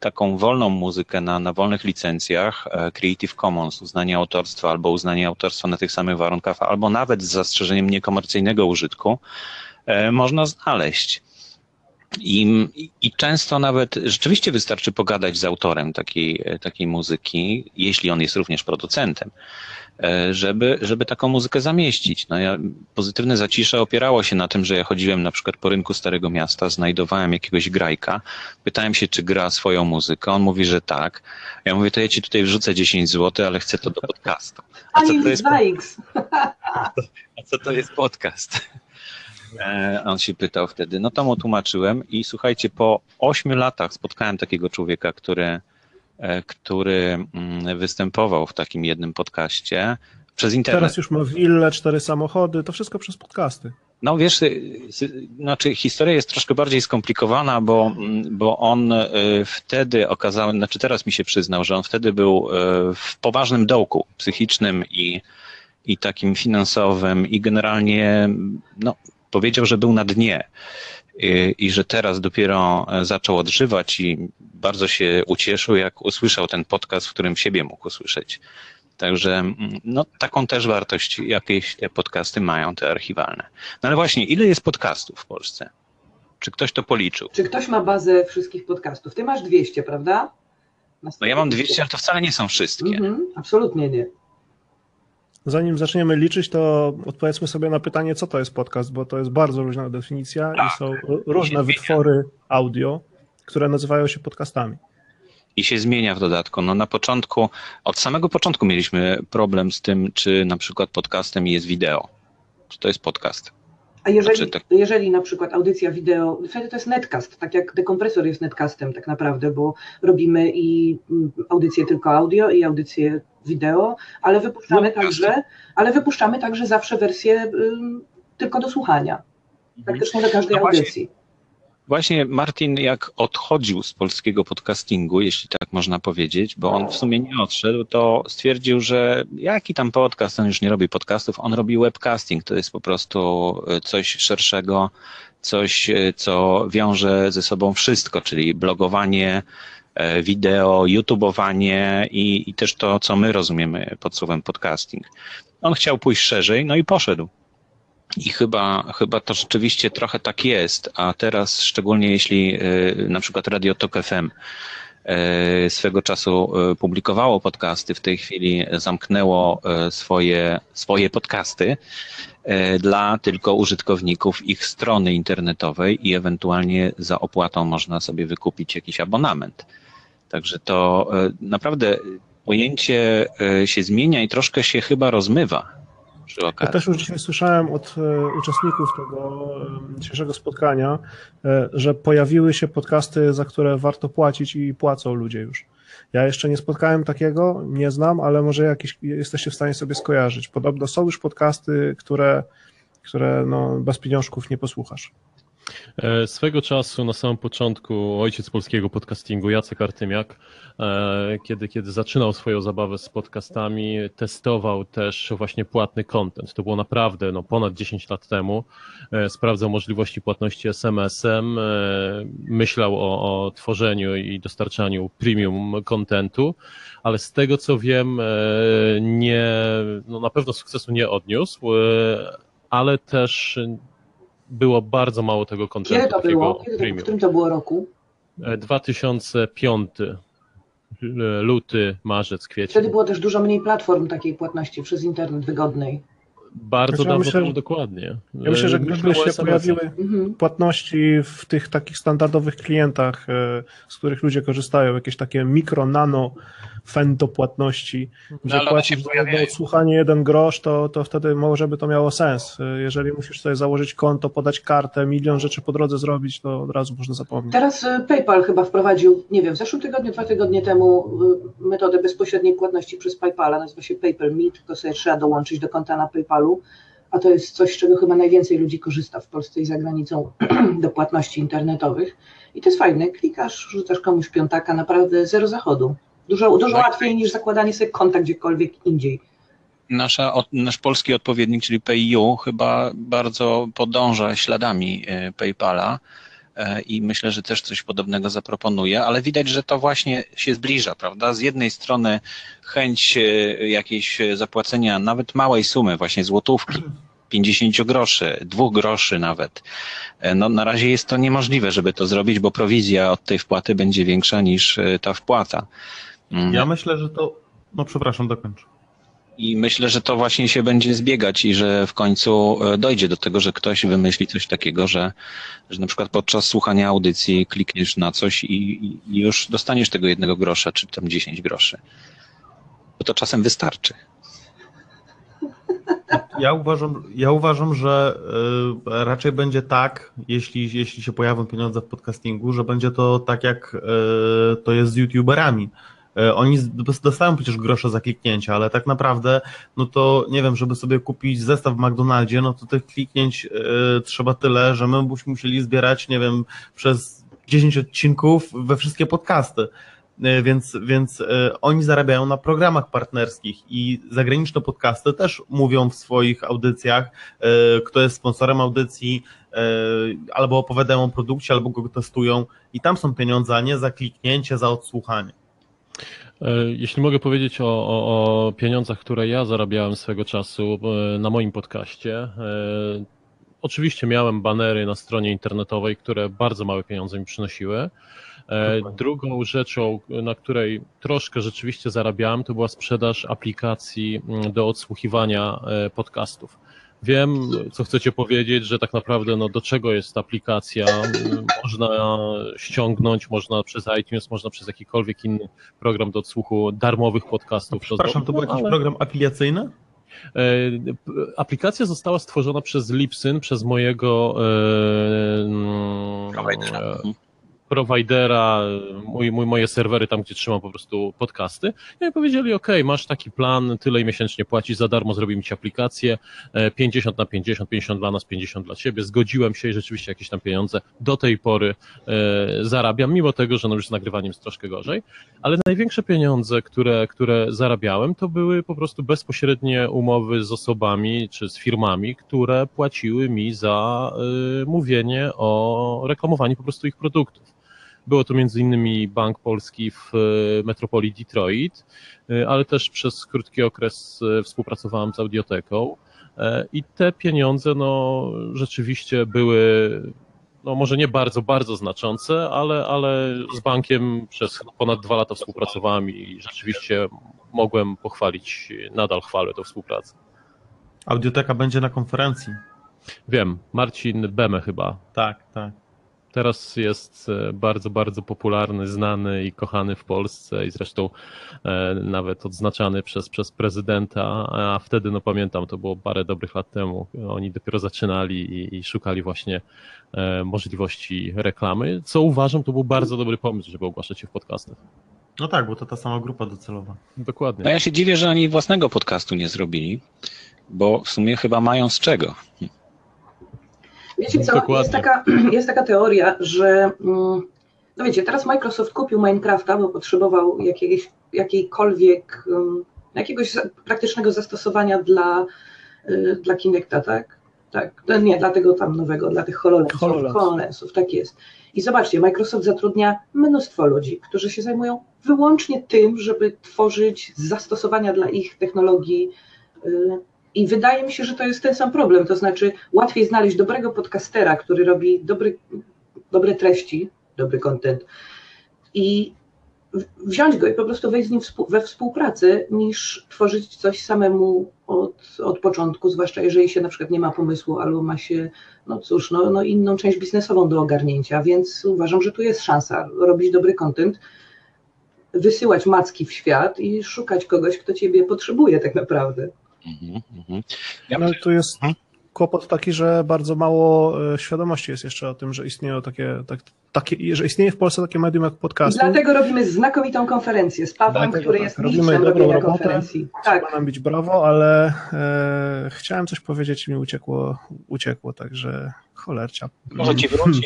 taką wolną muzykę na, na wolnych licencjach, e, Creative Commons, uznanie autorstwa albo uznanie autorstwa na tych samych warunkach, albo nawet z zastrzeżeniem niekomercyjnego użytku, e, można znaleźć. I, I często nawet rzeczywiście wystarczy pogadać z autorem takiej, takiej muzyki, jeśli on jest również producentem, e, żeby, żeby taką muzykę zamieścić. No ja, pozytywne zacisze opierało się na tym, że ja chodziłem na przykład po rynku Starego Miasta, znajdowałem jakiegoś grajka, pytałem się, czy gra swoją muzykę, on mówi, że tak. Ja mówię, to ja ci tutaj wrzucę 10 zł, ale chcę to do podcastu. A, co to jest, a co to jest podcast? E, on się pytał wtedy. No to mu tłumaczyłem i słuchajcie, po ośmiu latach spotkałem takiego człowieka, który, e, który mm, występował w takim jednym podcaście przez internet. Teraz już ma willę, cztery samochody, to wszystko przez podcasty. No wiesz, y, znaczy historia jest troszkę bardziej skomplikowana, bo, mm, bo on y, wtedy okazał, znaczy teraz mi się przyznał, że on wtedy był y, w poważnym dołku psychicznym i, i takim finansowym i generalnie no, powiedział, że był na dnie i, i, że teraz dopiero e, zaczął odżywać i bardzo się ucieszył, jak usłyszał ten podcast, w którym siebie mógł usłyszeć. Także mm, no, taką też wartość jakieś te podcasty mają, te archiwalne. No ale właśnie, ile jest podcastów w Polsce? Czy ktoś to policzył? Czy ktoś ma bazę wszystkich podcastów? Ty masz 200, prawda? No ja mam 200, ale to wcale nie są wszystkie. Mhm, absolutnie nie. Zanim zaczniemy liczyć, to odpowiedzmy sobie na pytanie, co to jest podcast, bo to jest bardzo różna definicja tak. i są różne wytwory audio, które nazywają się podcastami. I się zmienia w dodatku. No na początku, od samego początku mieliśmy problem z tym, czy na przykład podcastem jest wideo. Czy to jest podcast? A jeżeli, znaczy, tak... jeżeli na przykład audycja wideo, wtedy to jest netcast, tak jak dekompresor jest netcastem tak naprawdę, bo robimy i mm, audycję tylko audio i audycję wideo, ale wypuszczamy no, także, ale wypuszczamy także zawsze wersję tylko do słuchania. Mhm. Praktycznie do każdej no audycji. Właśnie Właśnie Martin, jak odchodził z polskiego podcastingu, jeśli tak można powiedzieć, bo on w sumie nie odszedł, to stwierdził, że jaki tam podcast, on już nie robi podcastów, on robi webcasting. To jest po prostu e, coś szerszego, coś, e, co wiąże ze sobą wszystko, czyli blogowanie, e, wideo, youtubowanie i, i też to, co my rozumiemy pod słowem podcasting. On chciał pójść szerzej, no i poszedł. I chyba, chyba to rzeczywiście trochę tak jest, a teraz szczególnie jeśli y, na przykład Radio Tok FM y, swego czasu y, publikowało podcasty, w tej chwili zamknęło swoje, swoje podcasty dla tylko użytkowników ich strony internetowej i ewentualnie za opłatą można sobie wykupić jakiś abonament. Także to naprawdę pojęcie się zmienia i troszkę się chyba rozmywa przy okazji. Ja też już dzisiaj słyszałem od e, uczestników tego e, dzisiejszego spotkania, e, że pojawiły się podcasty, za które warto płacić i płacą ludzie już. Ja jeszcze nie spotkałem takiego, nie znam, ale może jakieś jesteście w stanie sobie skojarzyć. Podobno są już podcasty, które, które no, bez pieniążków nie posłuchasz. E, swego czasu na samym początku ojciec polskiego podcastingu Jacek Artymiak, e, kiedy, kiedy zaczynał swoją zabawę z podcastami, testował też właśnie płatny content. To było naprawdę no, ponad 10 lat temu. E, sprawdzał możliwości płatności SMS-em, myślał o, o tworzeniu i dostarczaniu premium contentu, ale z tego co wiem, nie, no na pewno sukcesu nie odniósł, ale też było bardzo mało tego kontentu. Kiedy to było? Kiedy to, w którym to było roku? 2005. E, luty, marzec, kwiecień. Wtedy było też dużo mniej platform takiej płatności przez internet wygodnej. Bardzo znaczy, dawno temu dokładnie. Ja myślę, że gdyby się pojawiły mhm. płatności w tych takich standardowych klientach, e, z których ludzie korzystają, jakieś takie mikro, nano fento płatności, że no, płacisz za odsłuchanie jeden grosz, to, to wtedy może by to miało sens. Jeżeli musisz sobie założyć konto, podać kartę, milion rzeczy po drodze zrobić, to od razu można zapomnieć. Teraz y, PayPal chyba wprowadził, nie wiem, w zeszłym tygodniu, dwa tygodnie temu metodę bezpośredniej płatności przez PayPala, nazywa się PayPal Me, tylko sobie trzeba dołączyć do konta na PayPalu, a to jest coś, z czego chyba najwięcej ludzi korzysta w Polsce i za granicą do płatności internetowych. I to jest fajne, klikasz, rzucasz komuś piątaka, naprawdę zero zachodu. Dużo, dużo tak. łatwiej niż zakładanie sobie konta gdziekolwiek indziej. Nasza, nasz polski odpowiednik, czyli PayU, chyba bardzo podąża śladami e, PayPala i myślę, że też coś podobnego zaproponuje, ale widać, że to właśnie się zbliża, prawda? Z jednej strony chęć e, jakiejś zapłacenia nawet małej sumy, właśnie złotówki, 50 groszy, dwóch groszy nawet. No, na razie jest to niemożliwe, żeby to zrobić, bo prowizja od tej wpłaty będzie większa niż ta wpłata. Mhm. Ja myślę, że to. No, przepraszam, dokończę. I myślę, że to właśnie się będzie zbiegać i że w końcu e, dojdzie do tego, że ktoś wymyśli coś takiego, że, że na przykład podczas słuchania audycji klikniesz na coś i, i już dostaniesz tego jednego grosza, czy tam 10 groszy. Bo to czasem wystarczy. Ja uważam, ja uważam, że y, raczej będzie tak, jeśli, jeśli się pojawią pieniądze w podcastingu, że będzie to tak jak y, to jest z youtuberami E, oni dostają przecież grosze za kliknięcia, ale tak naprawdę, no to nie wiem, żeby sobie kupić zestaw w McDonaldzie, no to tych kliknięć y, trzeba tyle, że my byśmy musieli zbierać, nie wiem, przez 10 odcinków we wszystkie podcasty. E, więc, więc oni zarabiają na programach partnerskich i zagraniczne podcasty też mówią w swoich audycjach, kto jest sponsorem audycji, albo opowiadają o produkcie, albo go testują i tam są pieniądze, a nie za kliknięcie, za odsłuchanie. E, jeśli mogę powiedzieć o, o, o, pieniądzach, które ja zarabiałem swego czasu e, na moim podcaście, e, oczywiście miałem banery na stronie internetowej, które bardzo małe pieniądze mi przynosiły. Drugą rzeczą, na której troszkę rzeczywiście zarabiałem, to była sprzedaż aplikacji mm, do odsłuchiwania podcastów. Wiem, co chcecie powiedzieć, że tak naprawdę no, do czego jest ta aplikacja. Można ściągnąć, można przez iTunes, można przez jakikolwiek inny program do odsłuchu darmowych podcastów. Przepraszam, to był jakiś ale... program afiliacyjny? E, aplikacja została stworzona przez Lipsyn, przez mojego e, prowajdera, mój, mój, moje serwery tam, gdzie trzymam po prostu podcasty. I powiedzieli, ok, masz taki plan, tyle miesięcznie płacisz za darmo, zrobimy ci aplikację, 50 e, na 50, 50 dla nas, 50 dla ciebie. Zgodziłem się i rzeczywiście jakieś tam pieniądze do tej pory e, zarabiam, mimo tego, że no już z nagrywaniem jest troszkę gorzej, ale największe pieniądze, które, które zarabiałem, to były po prostu bezpośrednie umowy z osobami czy z firmami, które płaciły mi za y, mówienie o reklamowaniu po prostu ich produktów. Było to między innymi Bank Polski w e, metropolii Detroit, e, ale też przez krótki okres e, współpracowałem z audioteką. I te pieniądze no, rzeczywiście były no może nie bardzo, bardzo znaczące, ale, ale z bankiem przez ponad dwa lata współpracowałem i rzeczywiście mogłem pochwalić, nadal chwalę tę współpracę. Audioteka będzie na konferencji. Wiem, Marcin Beme chyba. Tak, tak. Teraz jest e, bardzo, bardzo popularny, znany i kochany w Polsce i zresztą e, nawet odznaczany przez, przez prezydenta, a wtedy, no pamiętam, to było parę dobrych lat temu, oni dopiero zaczynali i, i szukali właśnie e, możliwości reklamy, co uważam, to był bardzo dobry pomysł, żeby ogłaszać się w podcastach. No tak, bo to ta sama grupa docelowa. Dokładnie. No ja się dziwię, że oni własnego podcastu nie zrobili, bo w sumie chyba mają z czego. Wiecie co, jest taka, jest taka teoria, że mm, no wiecie, teraz Microsoft kupił Minecrafta, bo potrzebował jakiegoś, jakiejkolwiek, mm, jakiegoś praktycznego zastosowania dla, y, dla Kinecta, tak? Tak, no nie, dla tego tam nowego, dla tych HoloLensów, HoloLensów, tak jest. I zobaczcie, Microsoft zatrudnia mnóstwo ludzi, którzy się zajmują wyłącznie tym, żeby tworzyć zastosowania dla ich technologii y, i wydaje mi się, że to jest ten sam problem. To znaczy, łatwiej znaleźć dobrego podcastera, który robi dobry, dobre treści, dobry content i wziąć go i po prostu wejść z nim we współpracę, niż tworzyć coś samemu od, od początku, zwłaszcza jeżeli się na przykład nie ma pomysłu albo ma się, no cóż, no, no inną część biznesową do ogarnięcia, więc uważam, że tu jest szansa robić dobry content, wysyłać macki w świat i szukać kogoś, kto ciebie potrzebuje tak naprawdę. Mhm, mhm. Ja no, tu jest hmm? kłopot taki, że bardzo mało e, świadomości jest jeszcze o tym, że istnieją takie, tak, takie że istnieje w Polsce takie medium jak podcast. Dlatego robimy znakomitą konferencję z Pawłem, Dlatego, który tak, jest mistrzem robienia konferencji. Tak. Trzeba nam bić brawo, ale e, chciałem coś powiedzieć i mi uciekło, uciekło, także cholercia. Może ci wróci.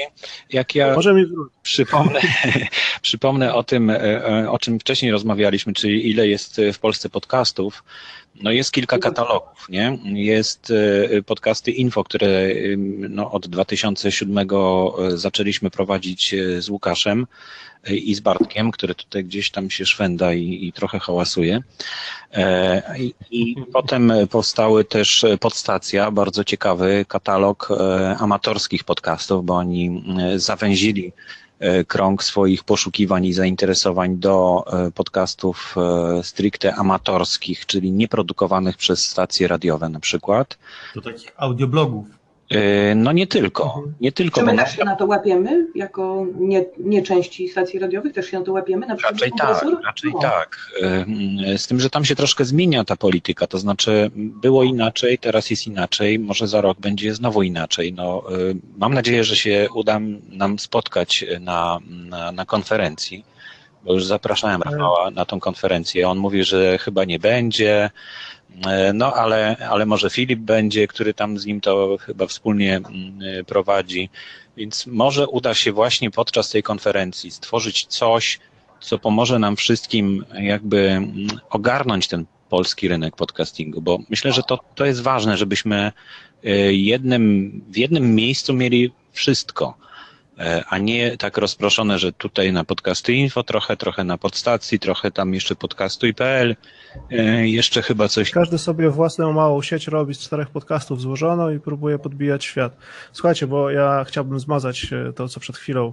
Jak ja Może mi wróci. Przypomnę, przypomnę o tym, e, e, o czym wcześniej rozmawialiśmy, czyli ile jest w Polsce podcastów, no jest kilka katalogów, nie? Jest e, podcasty Info, które no, od 2007 e, zaczęliśmy prowadzić e, z Łukaszem i z Bartkiem, który tutaj gdzieś tam się szwenda i, i trochę hałasuje. I, I, potem powstały też podstacja, bardzo ciekawy katalog amatorskich podcastów, bo oni zawęzili E, krąg swoich poszukiwań i zainteresowań do e, podcastów e, stricte amatorskich, czyli nieprodukowanych przez stacje radiowe na przykład. Do takich audioblogów. E, no nie tylko. Mhm. Nie tylko Czy my też się na to łapiemy, jako nie, nie części stacji radiowych, też się na to łapiemy? Na przykład raczej tak, raczej no. tak. E, z tym, że tam się troszkę zmienia ta polityka, to znaczy było inaczej, teraz jest inaczej, może za rok będzie znowu inaczej. No, e, mam nadzieję, że się uda nam spotkać na, na, na konferencji, bo już zapraszałem Rafała na tą konferencję. On mówi, że chyba nie będzie, no, ale, ale może Filip będzie, który tam z nim to chyba wspólnie mm, e, prowadzi. Więc może uda się właśnie podczas tej konferencji stworzyć coś, co pomoże nam wszystkim jakby mm, ogarnąć ten polski rynek podcastingu, bo myślę, że to, to jest ważne, żebyśmy e, jednym, w jednym miejscu mieli wszystko. E, a nie tak rozproszone, że tutaj na podcasty info trochę, trochę na podstacji, trochę tam jeszcze podcastuj.pl, e, jeszcze chyba coś. Każdy sobie własną małą sieć robi z czterech podcastów złożoną i próbuje podbijać świat. Słuchajcie, bo ja chciałbym zmazać to, co przed chwilą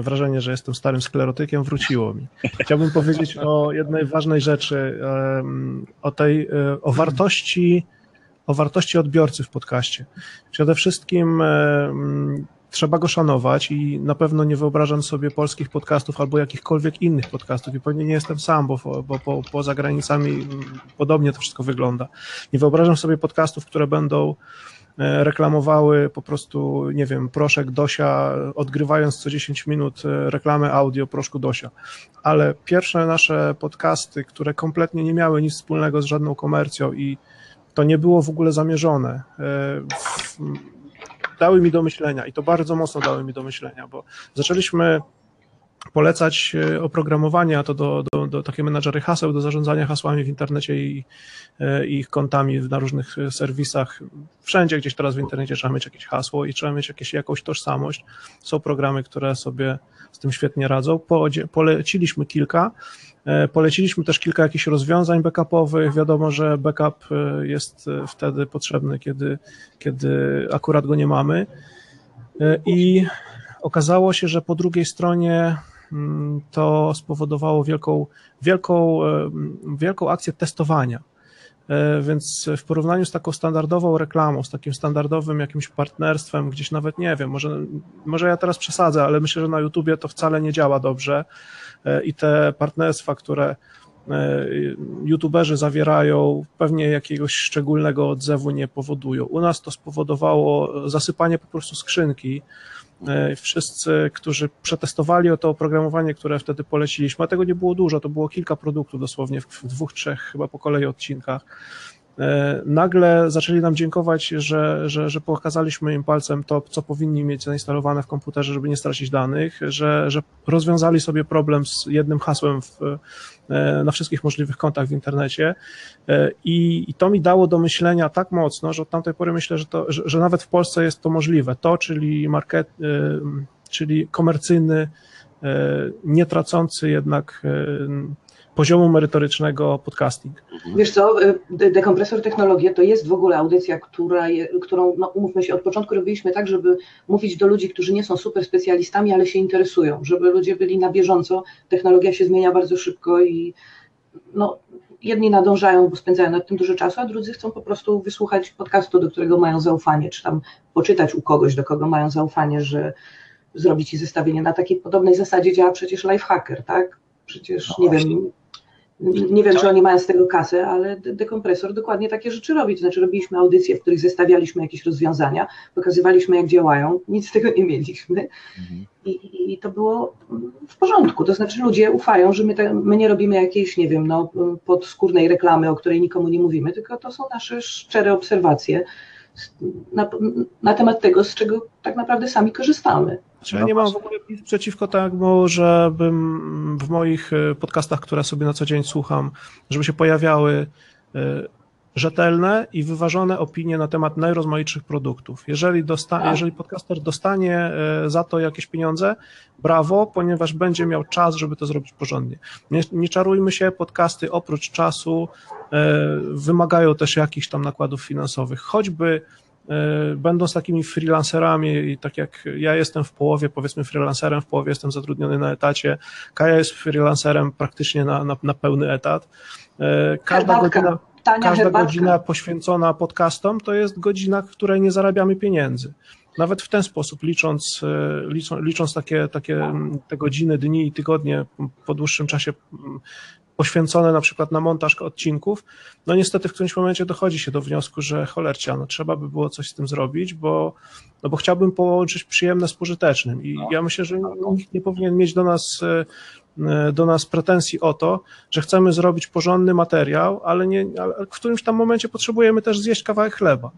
wrażenie, że jestem starym sklerotykiem, wróciło mi. Chciałbym powiedzieć o jednej ważnej rzeczy, o tej, o wartości o wartości odbiorcy w podcaście. Przede wszystkim e, trzeba go szanować i na pewno nie wyobrażam sobie polskich podcastów albo jakichkolwiek innych podcastów i pewnie nie jestem sam, bo, bo po, poza granicami mm, podobnie to wszystko wygląda. Nie wyobrażam sobie podcastów, które będą e, reklamowały po prostu, nie wiem, proszek Dosia, odgrywając co 10 minut e, reklamę audio proszku Dosia. Ale pierwsze nasze podcasty, które kompletnie nie miały nic wspólnego z żadną komercją i to nie było w ogóle zamierzone. Dały mi do myślenia i to bardzo mocno dały mi do myślenia, bo zaczęliśmy polecać e, oprogramowanie, a to do, do, do takie menadżery haseł, do zarządzania hasłami w internecie i, e, i ich kontami na różnych serwisach. Wszędzie gdzieś teraz w internecie trzeba mieć jakieś hasło i trzeba mieć jakieś, jakąś tożsamość. Są programy, które sobie z tym świetnie radzą. Poleciliśmy kilka, E, poleciliśmy też kilka jakichś rozwiązań backupowych. Wiadomo, że backup e, jest e, wtedy potrzebny, kiedy, kiedy akurat go nie mamy. I okazało się, że po drugiej stronie to spowodowało wielką, wielką, wielką akcję testowania. Więc w porównaniu z taką standardową reklamą, z takim standardowym jakimś partnerstwem, gdzieś nawet nie wiem, może, może ja teraz przesadzę, ale myślę, że na YouTubie to wcale nie działa dobrze E, i te partnerstwa, które e, youtuberzy zawierają, pewnie jakiegoś szczególnego odzewu nie powodują. U nas to spowodowało zasypanie po prostu skrzynki. E, wszyscy, którzy przetestowali o to oprogramowanie, które wtedy poleciliśmy, a tego nie było dużo, to było kilka produktów dosłownie w dwóch, trzech chyba po kolei odcinkach. E, nagle zaczęli nam dziękować, że, że, że pokazaliśmy im palcem to, co powinni mieć zainstalowane w komputerze, żeby nie stracić danych, że, że rozwiązali sobie problem z jednym hasłem w, na wszystkich możliwych kontach w internecie e, I, i to mi dało do myślenia tak mocno, że od tamtej pory myślę, że, to, że, że nawet w Polsce jest to możliwe. To, czyli market, czyli komercyjny, nie tracący jednak poziomu merytorycznego podcasting. Wiesz co, dekompresor technologie to jest w ogóle audycja, która je, którą, no, umówmy się, od początku robiliśmy tak, żeby mówić do ludzi, którzy nie są super specjalistami, ale się interesują, żeby ludzie byli na bieżąco. Technologia się zmienia bardzo szybko i no, jedni nadążają, bo spędzają nad tym dużo czasu, a drudzy chcą po prostu wysłuchać podcastu, do którego mają zaufanie, czy tam poczytać u kogoś, do kogo mają zaufanie, że zrobić ci zestawienie. Na takiej podobnej zasadzie działa przecież Lifehacker, tak? Przecież, no nie właśnie. wiem, nie wiem, czy oni mają z tego kasę, ale dekompresor dokładnie takie rzeczy robi. znaczy, robiliśmy audycje, w których zestawialiśmy jakieś rozwiązania, pokazywaliśmy, jak działają, nic z tego nie mieliśmy. Mhm. I, I, to było w porządku. To znaczy, ludzie ufają, że my, te, my nie robimy jakiejś, nie wiem, no, podskórnej reklamy, o której nikomu nie mówimy, tylko to są nasze szczere obserwacje na, na temat tego, z czego tak naprawdę sami korzystamy. Znaczy, ja nie mam w ogóle nic przeciwko temu, żebym w moich e, podcastach, które sobie na co dzień słucham, żeby się pojawiały e, rzetelne i wyważone opinie na temat najrozmaitszych produktów. Jeżeli, dosta, tak. jeżeli podcaster dostanie e, za to jakieś pieniądze, brawo, ponieważ będzie miał czas, żeby to zrobić porządnie. Nie, nie czarujmy się, podcasty oprócz czasu wymagają też jakichś tam nakładów finansowych, choćby będąc takimi freelancerami i tak jak ja jestem w połowie, powiedzmy freelancerem, w połowie jestem zatrudniony na etacie, Kaja jest freelancerem praktycznie na, na, na pełny etat. E, każda godzina, każda godzina poświęcona podcastom to jest godzina, w której nie zarabiamy pieniędzy. Nawet w ten sposób, licząc, e, licząc, licząc takie, takie te godziny, dni i tygodnie po dłuższym czasie poświęcone na przykład na montaż odcinków, no niestety w którymś momencie dochodzi się do wniosku, że cholercia, no trzeba by było coś z tym zrobić, bo, no bo chciałbym połączyć przyjemne z pożytecznym i no. ja myślę, że nikt nie powinien mieć do nas e, do nas pretensji o to, że chcemy zrobić porządny materiał, ale, nie, ale w którymś tam momencie potrzebujemy też zjeść kawałek chleba.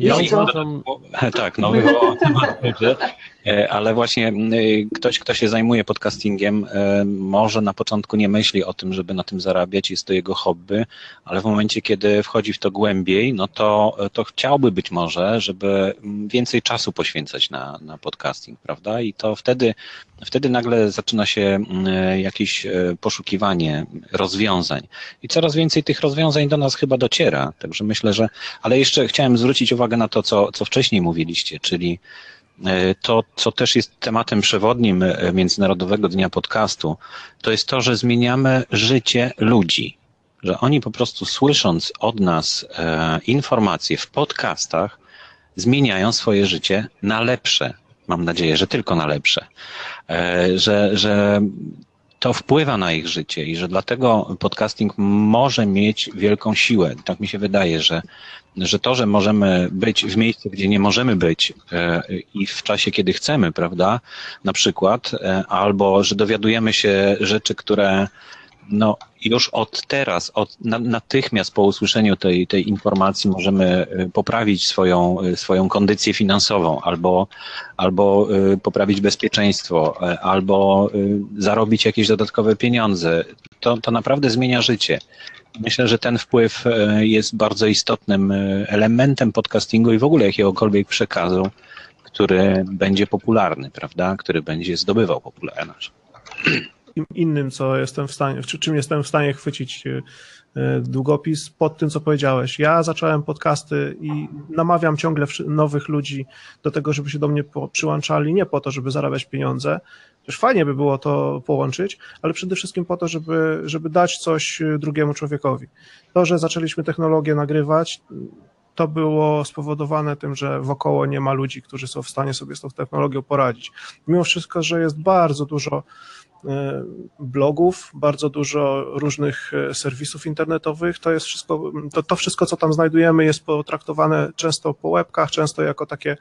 Ja uważam... Tak, no e, ale właśnie ktoś, kto się zajmuje podcastingiem, e, może na początku nie myśli o tym, żeby na tym zarabiać, jest to jego hobby, ale w momencie, kiedy wchodzi w to głębiej, no to, to chciałby być może, żeby więcej czasu poświęcać na, na podcasting, prawda? I to wtedy, wtedy nagle zaczyna się jakieś poszukiwanie rozwiązań. I coraz więcej tych rozwiązań do nas chyba dociera, także myślę, że, ale jeszcze chciałem zwrócić uwagę na to, co, co wcześniej mówiliście, czyli e, to, co też jest tematem przewodnim e, Międzynarodowego Dnia Podcastu, to jest to, że zmieniamy życie ludzi. Że oni po prostu słysząc od nas e, informacje w podcastach, zmieniają swoje życie na lepsze. Mam nadzieję, że tylko na lepsze. E, że, że to wpływa na ich życie i że dlatego podcasting może mieć wielką siłę. Tak mi się wydaje, że, że to, że możemy być w miejscu, gdzie nie możemy być e, i w czasie, kiedy chcemy, prawda, na przykład, e, albo że dowiadujemy się rzeczy, które no już od teraz, od natychmiast po usłyszeniu tej, tej informacji możemy y, poprawić swoją, y, swoją kondycję finansową, albo, albo y, poprawić bezpieczeństwo, albo zarobić jakieś dodatkowe pieniądze. To, to naprawdę zmienia życie. Myślę, że ten wpływ jest bardzo istotnym elementem podcastingu i w ogóle jakiegokolwiek przekazu, który będzie popularny, prawda? Który będzie zdobywał popularność innym, co jestem w stanie, czy czym jestem w stanie chwycić e, e, długopis pod tym, co powiedziałeś. Ja zacząłem podcasty i namawiam ciągle nowych ludzi do tego, żeby się do mnie przyłączali, nie po to, żeby zarabiać pieniądze, też fajnie by było to połączyć, ale przede wszystkim po to, żeby, żeby dać coś e, drugiemu człowiekowi. To, że zaczęliśmy technologię nagrywać, to było spowodowane tym, że wokoło nie ma ludzi, którzy są w stanie sobie z tą technologią poradzić. Mimo wszystko, że jest bardzo dużo blogów, bardzo dużo różnych e, serwisów internetowych. To jest wszystko, to, to wszystko, co tam znajdujemy, jest potraktowane często po łebkach, często jako takie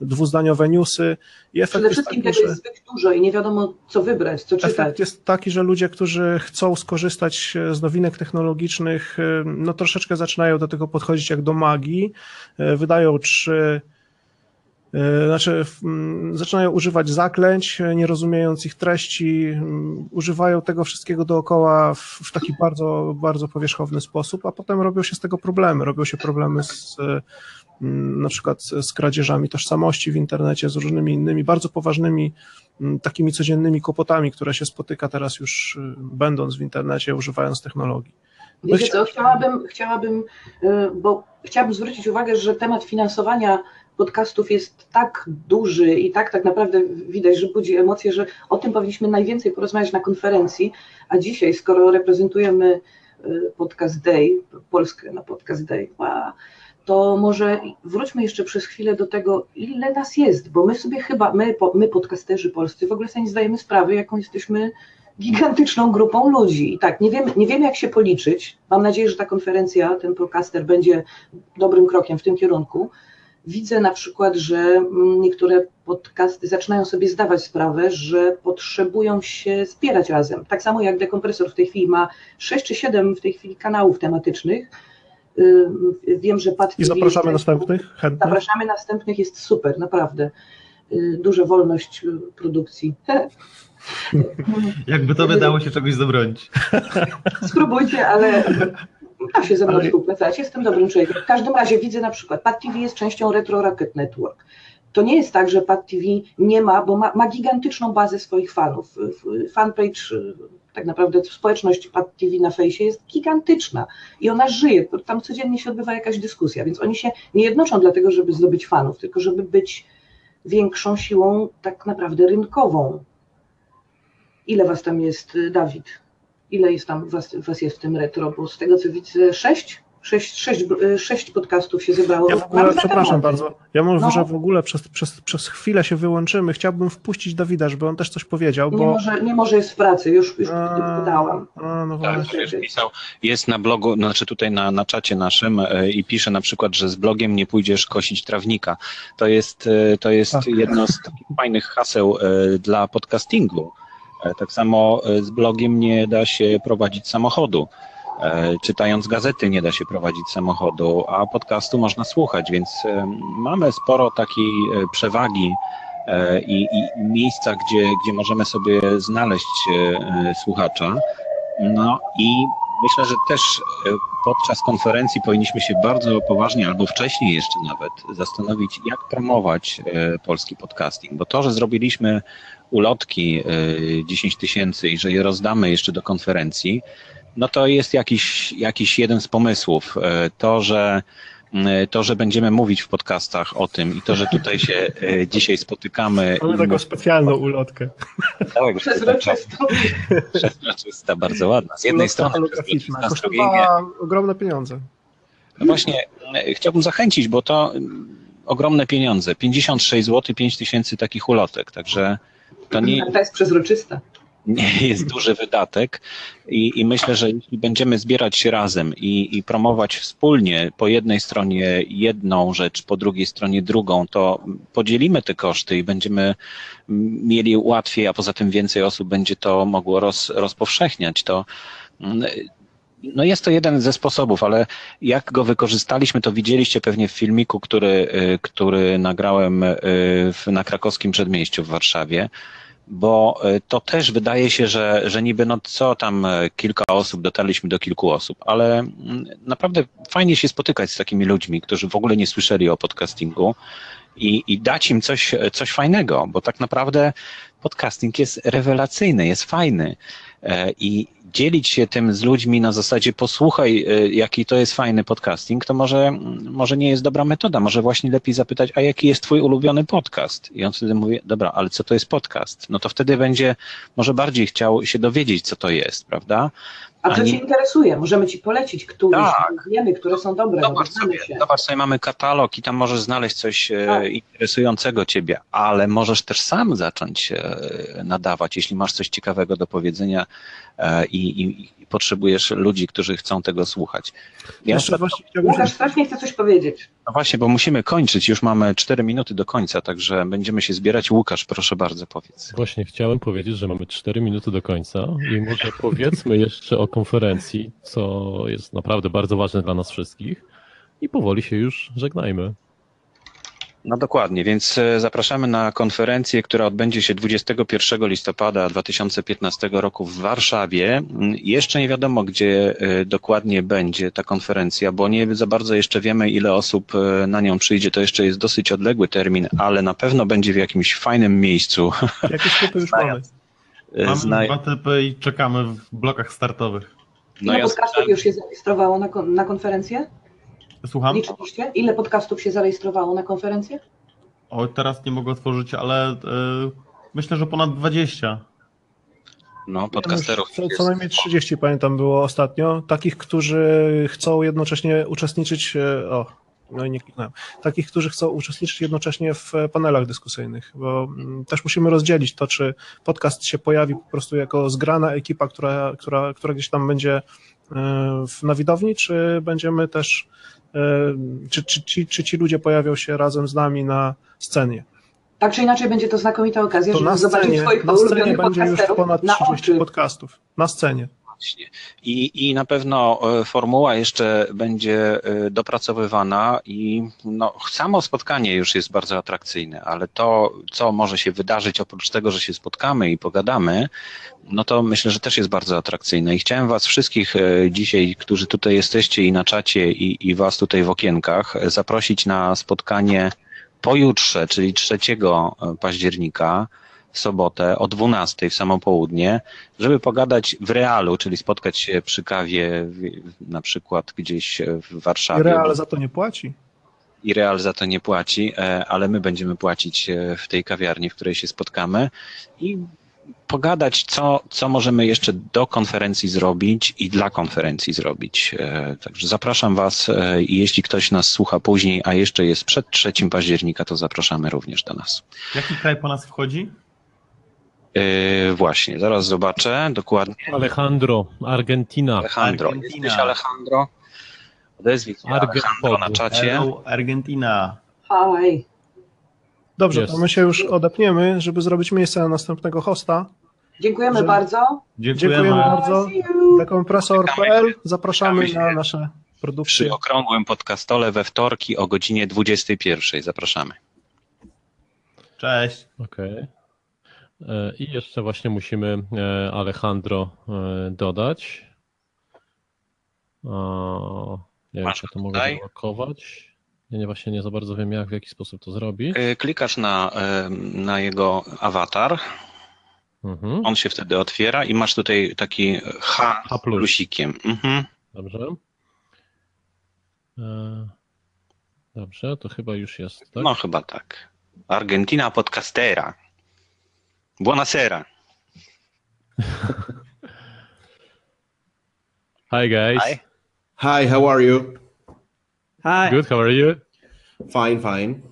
dwuzdaniowe newsy. I efekt Przede wszystkim tego jest zbyt dużo i nie wiadomo, co wybrać, co czytać. Efekt jest taki, że ludzie, którzy chcą skorzystać e, z nowinek technologicznych, no troszeczkę zaczynają do tego podchodzić jak do magii. Wydają trzy E, znaczy, zaczynają używać zaklęć, e, nie rozumiejąc ich treści, używają tego wszystkiego dookoła w, w taki bardzo, bardzo powierzchowny sposób, a potem robią się z tego problemy. Robią się problemy z, na przykład z kradzieżami tożsamości w internecie, z różnymi innymi bardzo poważnymi, takimi codziennymi kłopotami, które się spotyka teraz już e, będąc w internecie, używając technologii. Wiecie co, chciałabym, chciałabym, bo chciałabym zwrócić uwagę, że temat finansowania podcastów jest tak duży i tak tak naprawdę widać, że budzi emocje, że o tym powinniśmy najwięcej porozmawiać na konferencji, a dzisiaj, skoro reprezentujemy y, Podcast Day, Polskę na Podcast Day, to może wróćmy jeszcze przez chwilę do tego, ile nas jest, bo my sobie chyba, my, my podcasterzy polscy, w ogóle sobie nie zdajemy sprawy, jaką jesteśmy gigantyczną grupą ludzi. I tak, nie wiemy, nie wiemy jak się policzyć. Mam nadzieję, że ta konferencja, ten podcaster będzie dobrym krokiem w tym kierunku, widzę na przykład, że mm, niektóre podcasty zaczynają sobie zdawać sprawę, że potrzebują się zbierać razem. Tak samo jak Dekompresor w tej chwili ma 6 czy 7 w tej chwili kanałów tematycznych. Wiem, że Pat I zapraszamy jest, następnych chętnych. Zapraszamy następnych, jest super, naprawdę. Y, duża wolność y, produkcji. Jakby to wydało się czegoś zabronić. Spróbujcie, ale da się ze mną Ale... współpracować, jestem dobrym człowiekiem. W każdym razie widzę na przykład, Pad TV jest częścią Retro Rocket Network. To nie jest tak, że Pad TV nie ma, bo ma, ma gigantyczną bazę swoich fanów. Fanpage, tak naprawdę społeczność Pad TV na fejsie jest gigantyczna i ona żyje, tam codziennie się odbywa jakaś dyskusja, więc oni się nie jednoczą dlatego, żeby zdobyć fanów, tylko żeby być większą siłą tak naprawdę rynkową. Ile was tam jest, Dawid? Ile jest tam was, was jest w tym retro, bo z tego co widzę, sześć? Sześć, sześć, sześć podcastów się zebrało. Ja w ogóle, przepraszam bardzo, ja może no. w ogóle przez, przez, przez chwilę się wyłączymy. Chciałbym wpuścić Dawida, żeby on też coś powiedział. Bo... Nie, może, nie może jest w pracy, już, już podałam. no tak, już pisał. Jest na blogu, znaczy tutaj na, na czacie naszym e, i pisze na przykład, że z blogiem nie pójdziesz kosić trawnika. To jest, e, to jest tak. jedno z takich fajnych haseł e, dla podcastingu tak samo e, z blogiem nie da się prowadzić samochodu. Czytając gazety nie da się prowadzić samochodu, a podcastu można słuchać, więc mamy sporo takiej przewagi i, i miejsca, gdzie, gdzie możemy sobie znaleźć słuchacza. No i myślę, że też podczas konferencji powinniśmy się bardzo poważnie, albo wcześniej jeszcze nawet, zastanowić, jak promować polski podcasting, bo to, że zrobiliśmy ulotki 10 tysięcy i że je rozdamy jeszcze do konferencji, no to jest jakiś, jakiś jeden z pomysłów. E, to, że to, że będziemy mówić w podcastach o tym i to, że tutaj się dzisiaj spotykamy. Mamy taką specjalną ulotkę. Tak, przezroczysta. Przezroczysta, bardzo ładna. Z jednej strony przezroczysta, z drugiej ogromne pieniądze. No właśnie, chciałbym zachęcić, bo to ogromne pieniądze. 56 zł, 5 tysięcy takich ulotek, także to nie... To jest przezroczysta nie jest duży wydatek i, i, myślę, że jeśli będziemy zbierać się razem i, i, promować wspólnie po jednej stronie jedną rzecz, po drugiej stronie drugą, to podzielimy te koszty i będziemy mieli łatwiej, a poza tym więcej osób będzie to mogło roz, rozpowszechniać. To no jest to jeden ze sposobów, ale jak go wykorzystaliśmy, to widzieliście pewnie w filmiku, który, który nagrałem na krakowskim przedmieściu w Warszawie bo e, to też wydaje się, że, że niby no co tam e, kilka osób, dotarliśmy do kilku osób, ale mm, naprawdę fajnie się spotykać z takimi ludźmi, którzy w ogóle nie słyszeli o podcastingu i, i dać im coś, coś fajnego, bo tak naprawdę podcasting jest rewelacyjny, jest fajny e, i dzielić się tym z ludźmi na zasadzie posłuchaj, jaki to jest fajny podcasting, to może, może nie jest dobra metoda, może właśnie lepiej zapytać, a jaki jest twój ulubiony podcast? I on wtedy mówi, dobra, ale co to jest podcast? No to wtedy będzie może bardziej chciał się dowiedzieć, co to jest, prawda? A co Cię interesuje? Możemy Ci polecić któreś, tak. wiemy, które są dobre. Zobacz sobie, zobacz sobie, mamy katalog i tam możesz znaleźć coś e, tak. interesującego Ciebie, ale możesz też sam zacząć e, nadawać, jeśli masz coś ciekawego do powiedzenia e, i, i, i potrzebujesz ludzi, którzy chcą tego słuchać. Ja Jeszcze właśnie Łukasz strasznie chce coś powiedzieć. No właśnie, bo musimy kończyć, już mamy 4 minuty do końca, także będziemy się zbierać. Łukasz, proszę bardzo, powiedz. Właśnie chciałem powiedzieć, że mamy 4 minuty do końca i może powiedzmy jeszcze o konferencji, co jest naprawdę bardzo ważne dla nas wszystkich i powoli się już żegnajmy. No dokładnie, więc e, zapraszamy na konferencję, która odbędzie się 21 listopada 2015 roku w Warszawie. Mm, jeszcze nie wiadomo, gdzie e, dokładnie będzie ta konferencja, bo nie za bardzo jeszcze wiemy, ile osób e, na nią przyjdzie. To jeszcze jest dosyć odległy termin, ale na pewno będzie w jakimś fajnym miejscu. Jakieś typy już mamy. Mamy dwa typy i czekamy w blokach startowych. No Ile ja podcastów już się zarejestrowało na, kon na konferencję? Słucham? Liczyliście? Ile podcastów się zarejestrowało na konferencję? O, teraz nie mogę otworzyć, ale yy, myślę, że ponad 20. No, podcasterów. Co, co najmniej 30 pamiętam było ostatnio. Takich, którzy chcą jednocześnie uczestniczyć. E, o, no i nie kliknąłem. Takich, którzy chcą uczestniczyć jednocześnie w panelach dyskusyjnych, bo mm, też musimy rozdzielić to, czy podcast się pojawi po prostu jako zgrana ekipa, która, która, która gdzieś tam będzie na widowni, czy będziemy też czy, czy, czy, czy ci ludzie pojawią się razem z nami na scenie. Tak czy inaczej będzie to znakomita okazja, to żeby na scenie, zobaczyć swoich na scenie będzie już ponad 30 podcastów. Na scenie. I, I na pewno e, formuła jeszcze będzie e, dopracowywana i no, samo spotkanie już jest bardzo atrakcyjne, ale to, co może się wydarzyć oprócz tego, że się spotkamy i pogadamy, no to myślę, że też jest bardzo atrakcyjne. I chciałem Was wszystkich e, dzisiaj, którzy tutaj jesteście i na czacie, i, i Was tutaj w okienkach, zaprosić na spotkanie pojutrze, czyli 3 października w sobotę o 12 w samo południe, żeby pogadać w realu, czyli spotkać się przy kawie na przykład gdzieś w Warszawie. I real za to nie płaci. I real za to nie płaci, e, ale my będziemy płacić e, w tej kawiarni, w której się spotkamy i pogadać, co, co możemy jeszcze do konferencji zrobić i dla konferencji zrobić. E, także zapraszam Was i jeśli ktoś nas słucha później, a jeszcze jest przed 3 października, to zapraszamy również do nas. Jaki kraj po nas wchodzi? Yy, właśnie, zaraz zobaczę dokładnie. Alejandro, Argentina. Alejandro, Argentina. jesteś Alejandro? Odezwij się Alejandro na czacie. Hello, Argentina. Hi. Dobrze, Jest. to my się już odepniemy, żeby zrobić miejsce na następnego hosta. Dziękujemy że... bardzo. Dziękujemy, Dziękujemy bardzo. Dekompresor.pl zapraszamy na nasze produkcje. Przy okrągłym podcastole we wtorki o godzinie 21. Zapraszamy. Cześć. Okej. Okay. E, I jeszcze właśnie musimy e, Alejandro e, dodać. Nie wiem, czy to mogę zablokować. Ja nie, właśnie nie za bardzo wiem, jak, w jaki sposób to zrobić. Klikasz na, na jego awatar. Mhm. On się wtedy otwiera i masz tutaj taki H, H plus. plusikiem. Mhm. Dobrze. Dobrze, to chyba już jest, tak? No chyba tak. Argentina podcastera. Buonasera. Hi guys. Hi. Hi, how are you? Hi. Good, how are you? Fine, fine.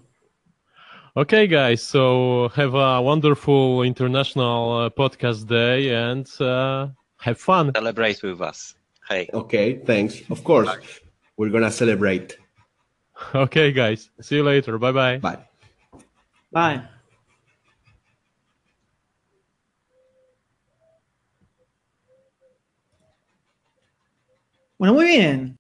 Okay, guys, so have a wonderful international uh, podcast day and uh, have fun. Celebrate with us. Hey. Okay, thanks. Of course, Bye. we're gonna celebrate. Okay, guys. See you later. Bye-bye. Bye. Bye. Bueno, muy bien.